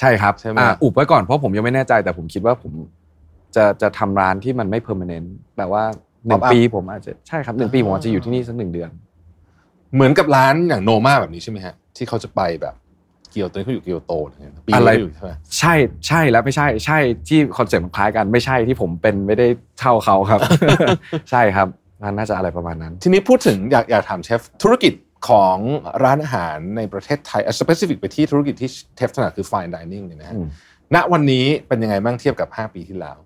ใช่ครับใช่ไหมอ่าอุบไว้ก่อนเพราะผมยังไม่แน่ใจแต่ผมคิดว่าผมจะจะทำร้านที่มันไม่ permanent แบบว่าหนึ่ง Pop up ปีผมอาจจะใช่ครับหนึ่งปีผมอาจจะอยู่ที่นี่สักหนึ่งเดือน เหมือนกับร้านอย่าง Noma แบบนี้ใช่ไหมฮะที่เขาจะไปแบบเกียวโตนี่เขาอยู่เกียวโตเนี่ยปีอะไรเขาอยู่ใช่ไหมใช่ใช่และไม่ใช่ใช่ที่คอนเซ็ปต์มันคล้ายกันไม่ใช่ที่ผมเป็นไม่ได้เท่าเขาครับ ใช่ครับมันน่าจะอะไรประมาณนั้น ทีนี้พูดถึงอยากอยากถามเชฟธุรกิจของร้านอาหารในประเทศไทย specific ไปที่ธุรกิจที่เชฟถนัดคือ fine dining เนี่ยนะฮะอืมณวันนี้เป็นยังไงบ้างเทียบกับ 5 ปีที่แล้ว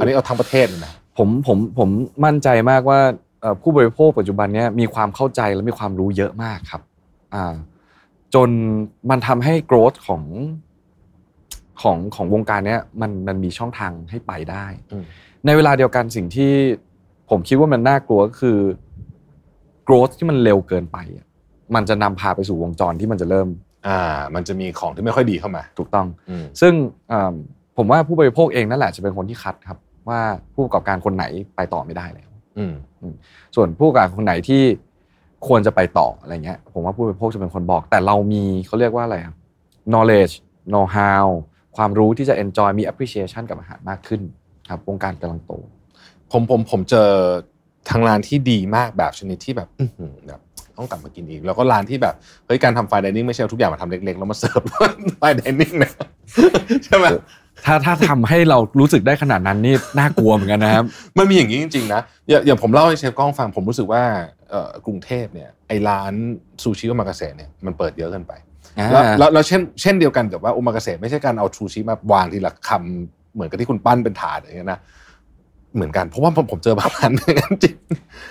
อันนี้เอาทั้งประเทศเลยนะผมผมผมมั่นใจมากว่าเอ่อผู้บริโภคปัจจุบันเนี้ยมีความเข้าใจและมีความรู้เยอะมากครับอ่า จนมันทำให้ growth ของของของวงการเนี้ยมันมันมีช่องทางให้ไปได้อืมในเวลาเดียวกันสิ่งที่ผมคิดว่ามันน่ากลัวก็คือ growth ที่มันเร็วเกินไปอะมันจะนำพาไปสู่วงจรที่มันจะเริ่ม อ่า มันจะมีของที่ไม่ค่อยดีเข้ามา ถูกต้องอืมซึ่งอ่าผมว่าผู้บริโภคเองนั่นแหละจะเป็นคนที่คัดครับ ว่าผู้ประกอบการคนไหนไปต่อไม่ได้แล้วอืมส่วนผู้ประกอบการคนไหนที่ ควรจะไปต่ออะไรเงี้ยผมว่าผู้บริโภคจะเป็นคนบอก แต่เรามีเขาเรียกว่าอะไรครับ knowledge know how ความรู้ที่จะ enjoy มี appreciation กับอาหารมากขึ้นครับวงการกำลังโต ผมผมผมเจอทางร้านที่ดีมากแบบชนิดที่แบบอื้อหือแบบต้องกลับมากินอีก แล้วก็ร้านที่แบบเฮ้ยการทำไฟดิเนิ่งไม่ใช่ทุกอย่างมาทำเเล็กๆ แล้วมาเสิร์ฟไฟดิเนิ่งนะใช่ไหม ถ้าถ้าทำให้เรารู้สึกได้ขนาดนั้นนี่น่ากลัวเหมือนกันนะครับ มันมีอย่างนี้จริงๆนะอย่างอย่างผมเล่าให้เชฟกล้องฟังผมรู้สึกว่าเอ่อกรุงเทพเนี่ยไอร้านซูชิโอมากาเสะเนี่ยมันเปิดเยอะเกินไปแล้วแล้วแล้วเช่นเช่นเดียวกันกับว่าโอมากาเสะไม่ใช่การเอาซูชิมาวางทีละคำเหมือนกับที่คุณปั้นเป็นถาดอย่างเงี้ยนะเหมือนกันเพราะว่าผมผมเจอบางร้านอย่างนั้นจริง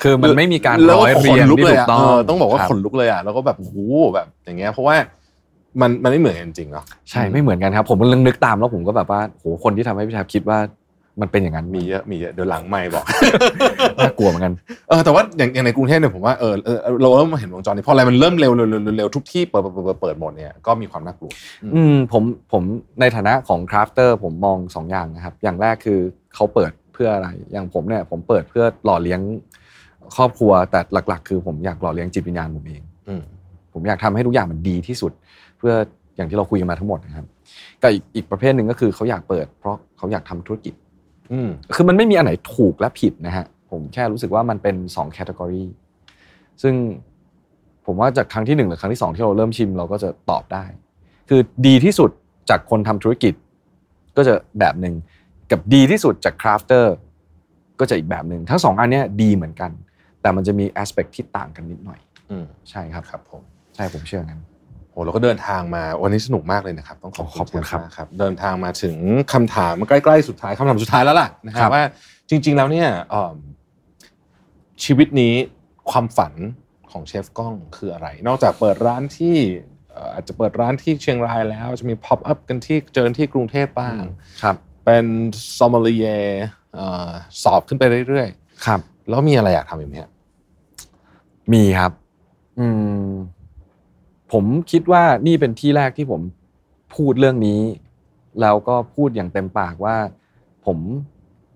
คือมันไม่มีการแล้วร้อยก็เรียงขนลุกที่เลถูยกอะต้องเออต้องบอกว่าครับขนลุกเลยอะแล้วก็แบบโอ้โหแบบอย่างเงี้ยเพราะว่า มันมันไม่เหมือนกันจริงๆเนาะใช่ไม่เหมือนกันครับ ผมก็นึกตามแล้วผมก็แบบว่าโหคนที่ทำให้พี่ชาคิดว่ามันเป็นอย่างนั้นมีเยอะมีเยอะเดี๋ยวหลังไม่บอกน่ากลัวเหมือนกันเออแต่ว่าอย่างอย่างในกรุงเทพเนี่ยผมว่าเออเออเราเริ่มมาเห็นวงจรนี้พออะไรมันเริ่มเร็วเร็วเร็วเร็วเร็วทุกที่เปิดเปิดเปิดเปิดหมดเนี่ยก็มีความน่ากลัว อืมผมผมในฐานะของ crafter ผมมองสองอย่างนะครับ อย่างแรกคือเขาเปิดเพื่ออะไร อย่างผมเนี่ยผมเปิดเพื่อหล่อเลี้ยงครอบครัวแต่หลัก ๆ คือผมอยากหล่อเลี้ยงจิตวิญญาณผมเองอืมผมอยากทำให้ทุกอย่างมันดีที่สุด เพื่ออย่างที่เราคุยกันมาทั้งหมดนะครับกับอีกอีกประเภทหนึ่งก็คือเขาอยากเปิด เพราะเขาอยากทำธุรกิจอืมคือมันไม่มีอันไหนถูกและผิดนะฮะผมแค่รู้สึกว่ามันเป็น2 categoryซึ่งผมว่าจากครั้งที่หนึ่งหรือครั้งที่สองที่เราเริ่มชิมเราก็จะตอบได้ คือดีที่สุดจากคนทำธุรกิจ ก็จะแบบหนึ่งกับดีที่สุดจากคราฟเตอร์ก็จะอีกแบบหนึ่งทั้งสองอันเนี้ยดีเหมือนกัน แต่มันจะมีแอสเปคที่ต่างกันนิดหน่อยอืมใช่ครับครับผมใช่ผมเชื่องั้น โอ้เราก็เดินทางมาวันนี้สนุกมากเลยนะครับ ต้องขอบขอบคุณครับมากครับ เดินทางมาถึงคำถามใกล้ๆสุดท้ายคำถามสุดท้ายแล้วล่ะนะคครัรับบว่าจริง ๆ แล้วเนี่ยเอิ่มชีวิตนี้ความฝันของเชฟก้องคืออะไร นอกจากเปิดร้านที่เอ่ออาจจะเปิดร้านที่เชียงรายแล้วจะมี pop up กันที่เจอที่กรุงเทพบ้างครับ เป็น sommelier สอบขึ้นไปเรื่อยครับๆแล้วมีอะไรอยากทำอีกไหมฮะมีครับ อืม ผมคิดว่านี่เป็นที่แรกที่ผมพูดเรื่องนี้ แล้วก็พูดอย่างเต็มปากว่า ผม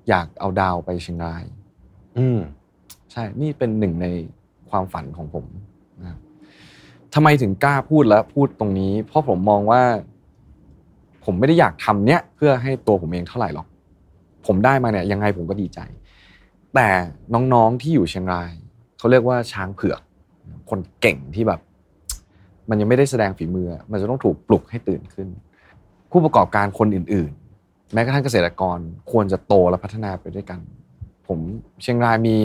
อยากเอาดาวไปเชียงราย อืมใช่ นี่เป็นหนึ่งในความฝันของผมนะครับทำไมถึงกล้าพูดและพูดตรงนี้ เพราะผมมองว่า ผมไม่ได้อยากทำเนี้ยเพื่อให้ตัวผมเองเท่าไหร่หรอก ผมได้มาเนี่ยยังไงผมก็ดีใจ แต่น้องๆที่อยู่เชียงรายเขาเรียกว่าช้างเผือก คนเก่งที่แบบ มันยังไม่ได้แสดงฝีมือ มันจะต้องถูกปลุกให้ตื่นขึ้น ผู้ประกอบการคนอื่น ๆ แม้กระทั่งเกษตรกรควรจะโตและพัฒนาไปด้วยกัน ผมเชียงรายมี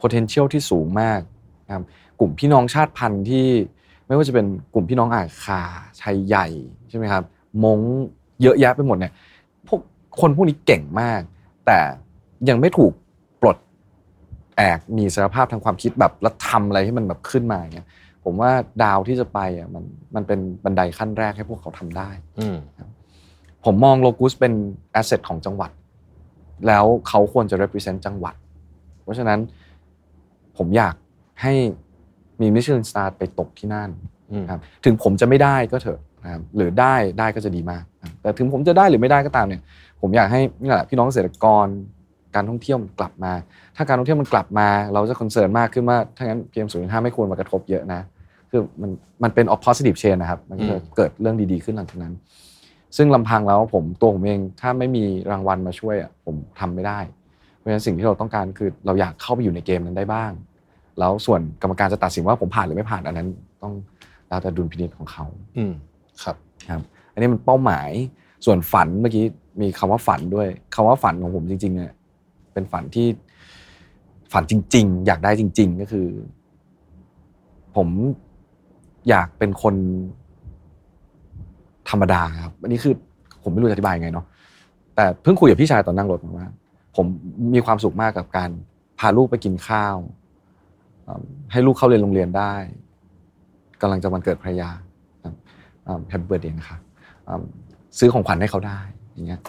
potential ที่สูงมากนะครับกลุ่มพี่น้องชาติพันธุ์ที่ไม่ว่าจะเป็นกลุ่มพี่น้องอ่างคาชัยใหญ่ใช่ไหมครับมงเยอะแยะไปหมดเนี่ยพวกคนพวกนี้เก่งมาก แต่ยังไม่ถูกปลดแอกมีสารภาพทางความคิดแบบแล้วทำอะไรให้มันแบบขึ้นมาอย่างเงี้ย ผมว่าดาวที่จะไปอะมันมันเป็นบันไดขั้นแรกให้พวกเขาทำได้อืมผมมองโลกุสเป็นแอสเซทของจังหวัด แล้วเขาควรจะ represent จังหวัด เพราะฉะนั้นผมอยากให้มีมิชลินสตาร์ไปตกที่นั่นอืมนะครับถึงผมจะไม่ได้ก็เถอะนะครับหรือได้ได้ก็จะดีมากนะครับแต่ถึงผมจะได้หรือไม่ได้ก็ตามเนี่ย ผมอยากให้นี่แหละพี่น้องเกษตรกรการท่องเที่ยวมันกลับมา ถ้าการท่องเที่ยวมันกลับมา เราจะคอนเซิร์นมากขึ้นว่าถ้างั้น PM 2.5ไม่ควรมากระทบเยอะนะ คือมันมันเป็น of positive chain นะครับ มันก็จะเกิดเรื่องดีๆขึ้นหลังจากนั้น ซึ่งลำพังแล้วผมตัวผมเองถ้าไม่มีรางวัลมาช่วยอะผมทำไม่ได้ เพราะฉะนั้นสิ่งที่เราต้องการคือเราอยากเข้าไปอยู่ในเกมนั้นได้บ้าง แล้วส่วนกรรมการจะตัดสินว่าผมผ่านหรือไม่ผ่านอันนั้น ต้องแล้วแต่ดุลพินิจของเขาอืมครับครับ อันนี้มันเป้าหมายส่วนฝันเมื่อกี้มีคำว่าฝันด้วยคำว่าฝันของผมจริงๆเนี่ยเป็นฝันที่ฝันจริง ๆ อยากได้จริง ๆ ก็คือ ผม อยากเป็นคนธรรมดาครับอันนี้คือผมไม่รู้จะอธิบายยังไงเนาะแต่เพิ่งคุยกับพี่ชายตอนนั่งรถว่า ผมมีความสุขมากกับการพาลูกไปกินข้าว ให้ลูกเข้าเรียนโรงเรียนได้กำลังจะวันเกิดภรรยา Happy Birthday นะคะซื้อของขวัญให้เขาได้อย่างเงี้ย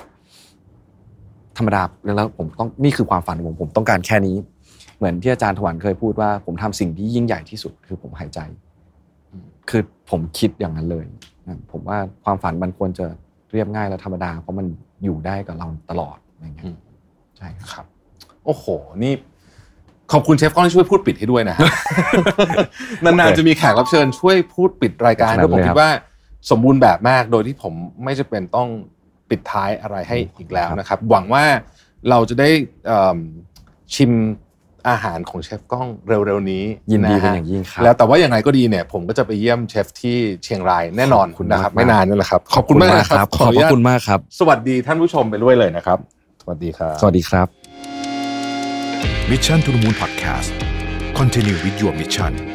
ธรรมดาแล้วผมต้องนี่คือความฝันของผมผมต้องการแค่นี้ เหมือนที่อาจารย์ถวันเคยพูดว่า ผมทำสิ่งที่ยิ่งใหญ่ที่สุดคือผมหายใจ คือผมคิดอย่างนั้นเลยนะผมว่าความฝันมันควรจะเรียบง่ายและธรรมดา เพราะมันอยู่ได้กับเราตลอดอะไรเงี้ยอืมใช่ครับครับ โอ้โห นี่ขอบคุณเชฟก้องที่ช่วยพูดปิดให้ด้วยนะฮะนานๆจะมีแขกรับเชิญช่วยพูดปิดรายการขนาดด้วยผมเลยคคิรัดบว่าสมบูรณ์แบบมาก โดยที่ผมไม่จะเป็นต้องปิดท้ายอะไรให้อีกแล้วนะครับ หวังว่าเราจะได้เอิ่มชิม อาหารของเชฟก้องเร็วๆนี้ยินดีะเป็นฮะอย่างยิ่งครับแล้วแต่ว่าอย่างไรก็ดีเนี่ยผมก็จะไปเยี่ยมเชฟที่เชียงรายแน่นอนขอบคุณนะครับมากๆไม่นานนี่แหละครับ ขอบคุณมากนะครับขอบอนุพระญาตคุณมากครับ สวัสดีท่านผู้ชมไปด้วยเลยนะครับ สวัสดีครับ สวัสดีครับ Mission to the Moon Podcast Continue with your mission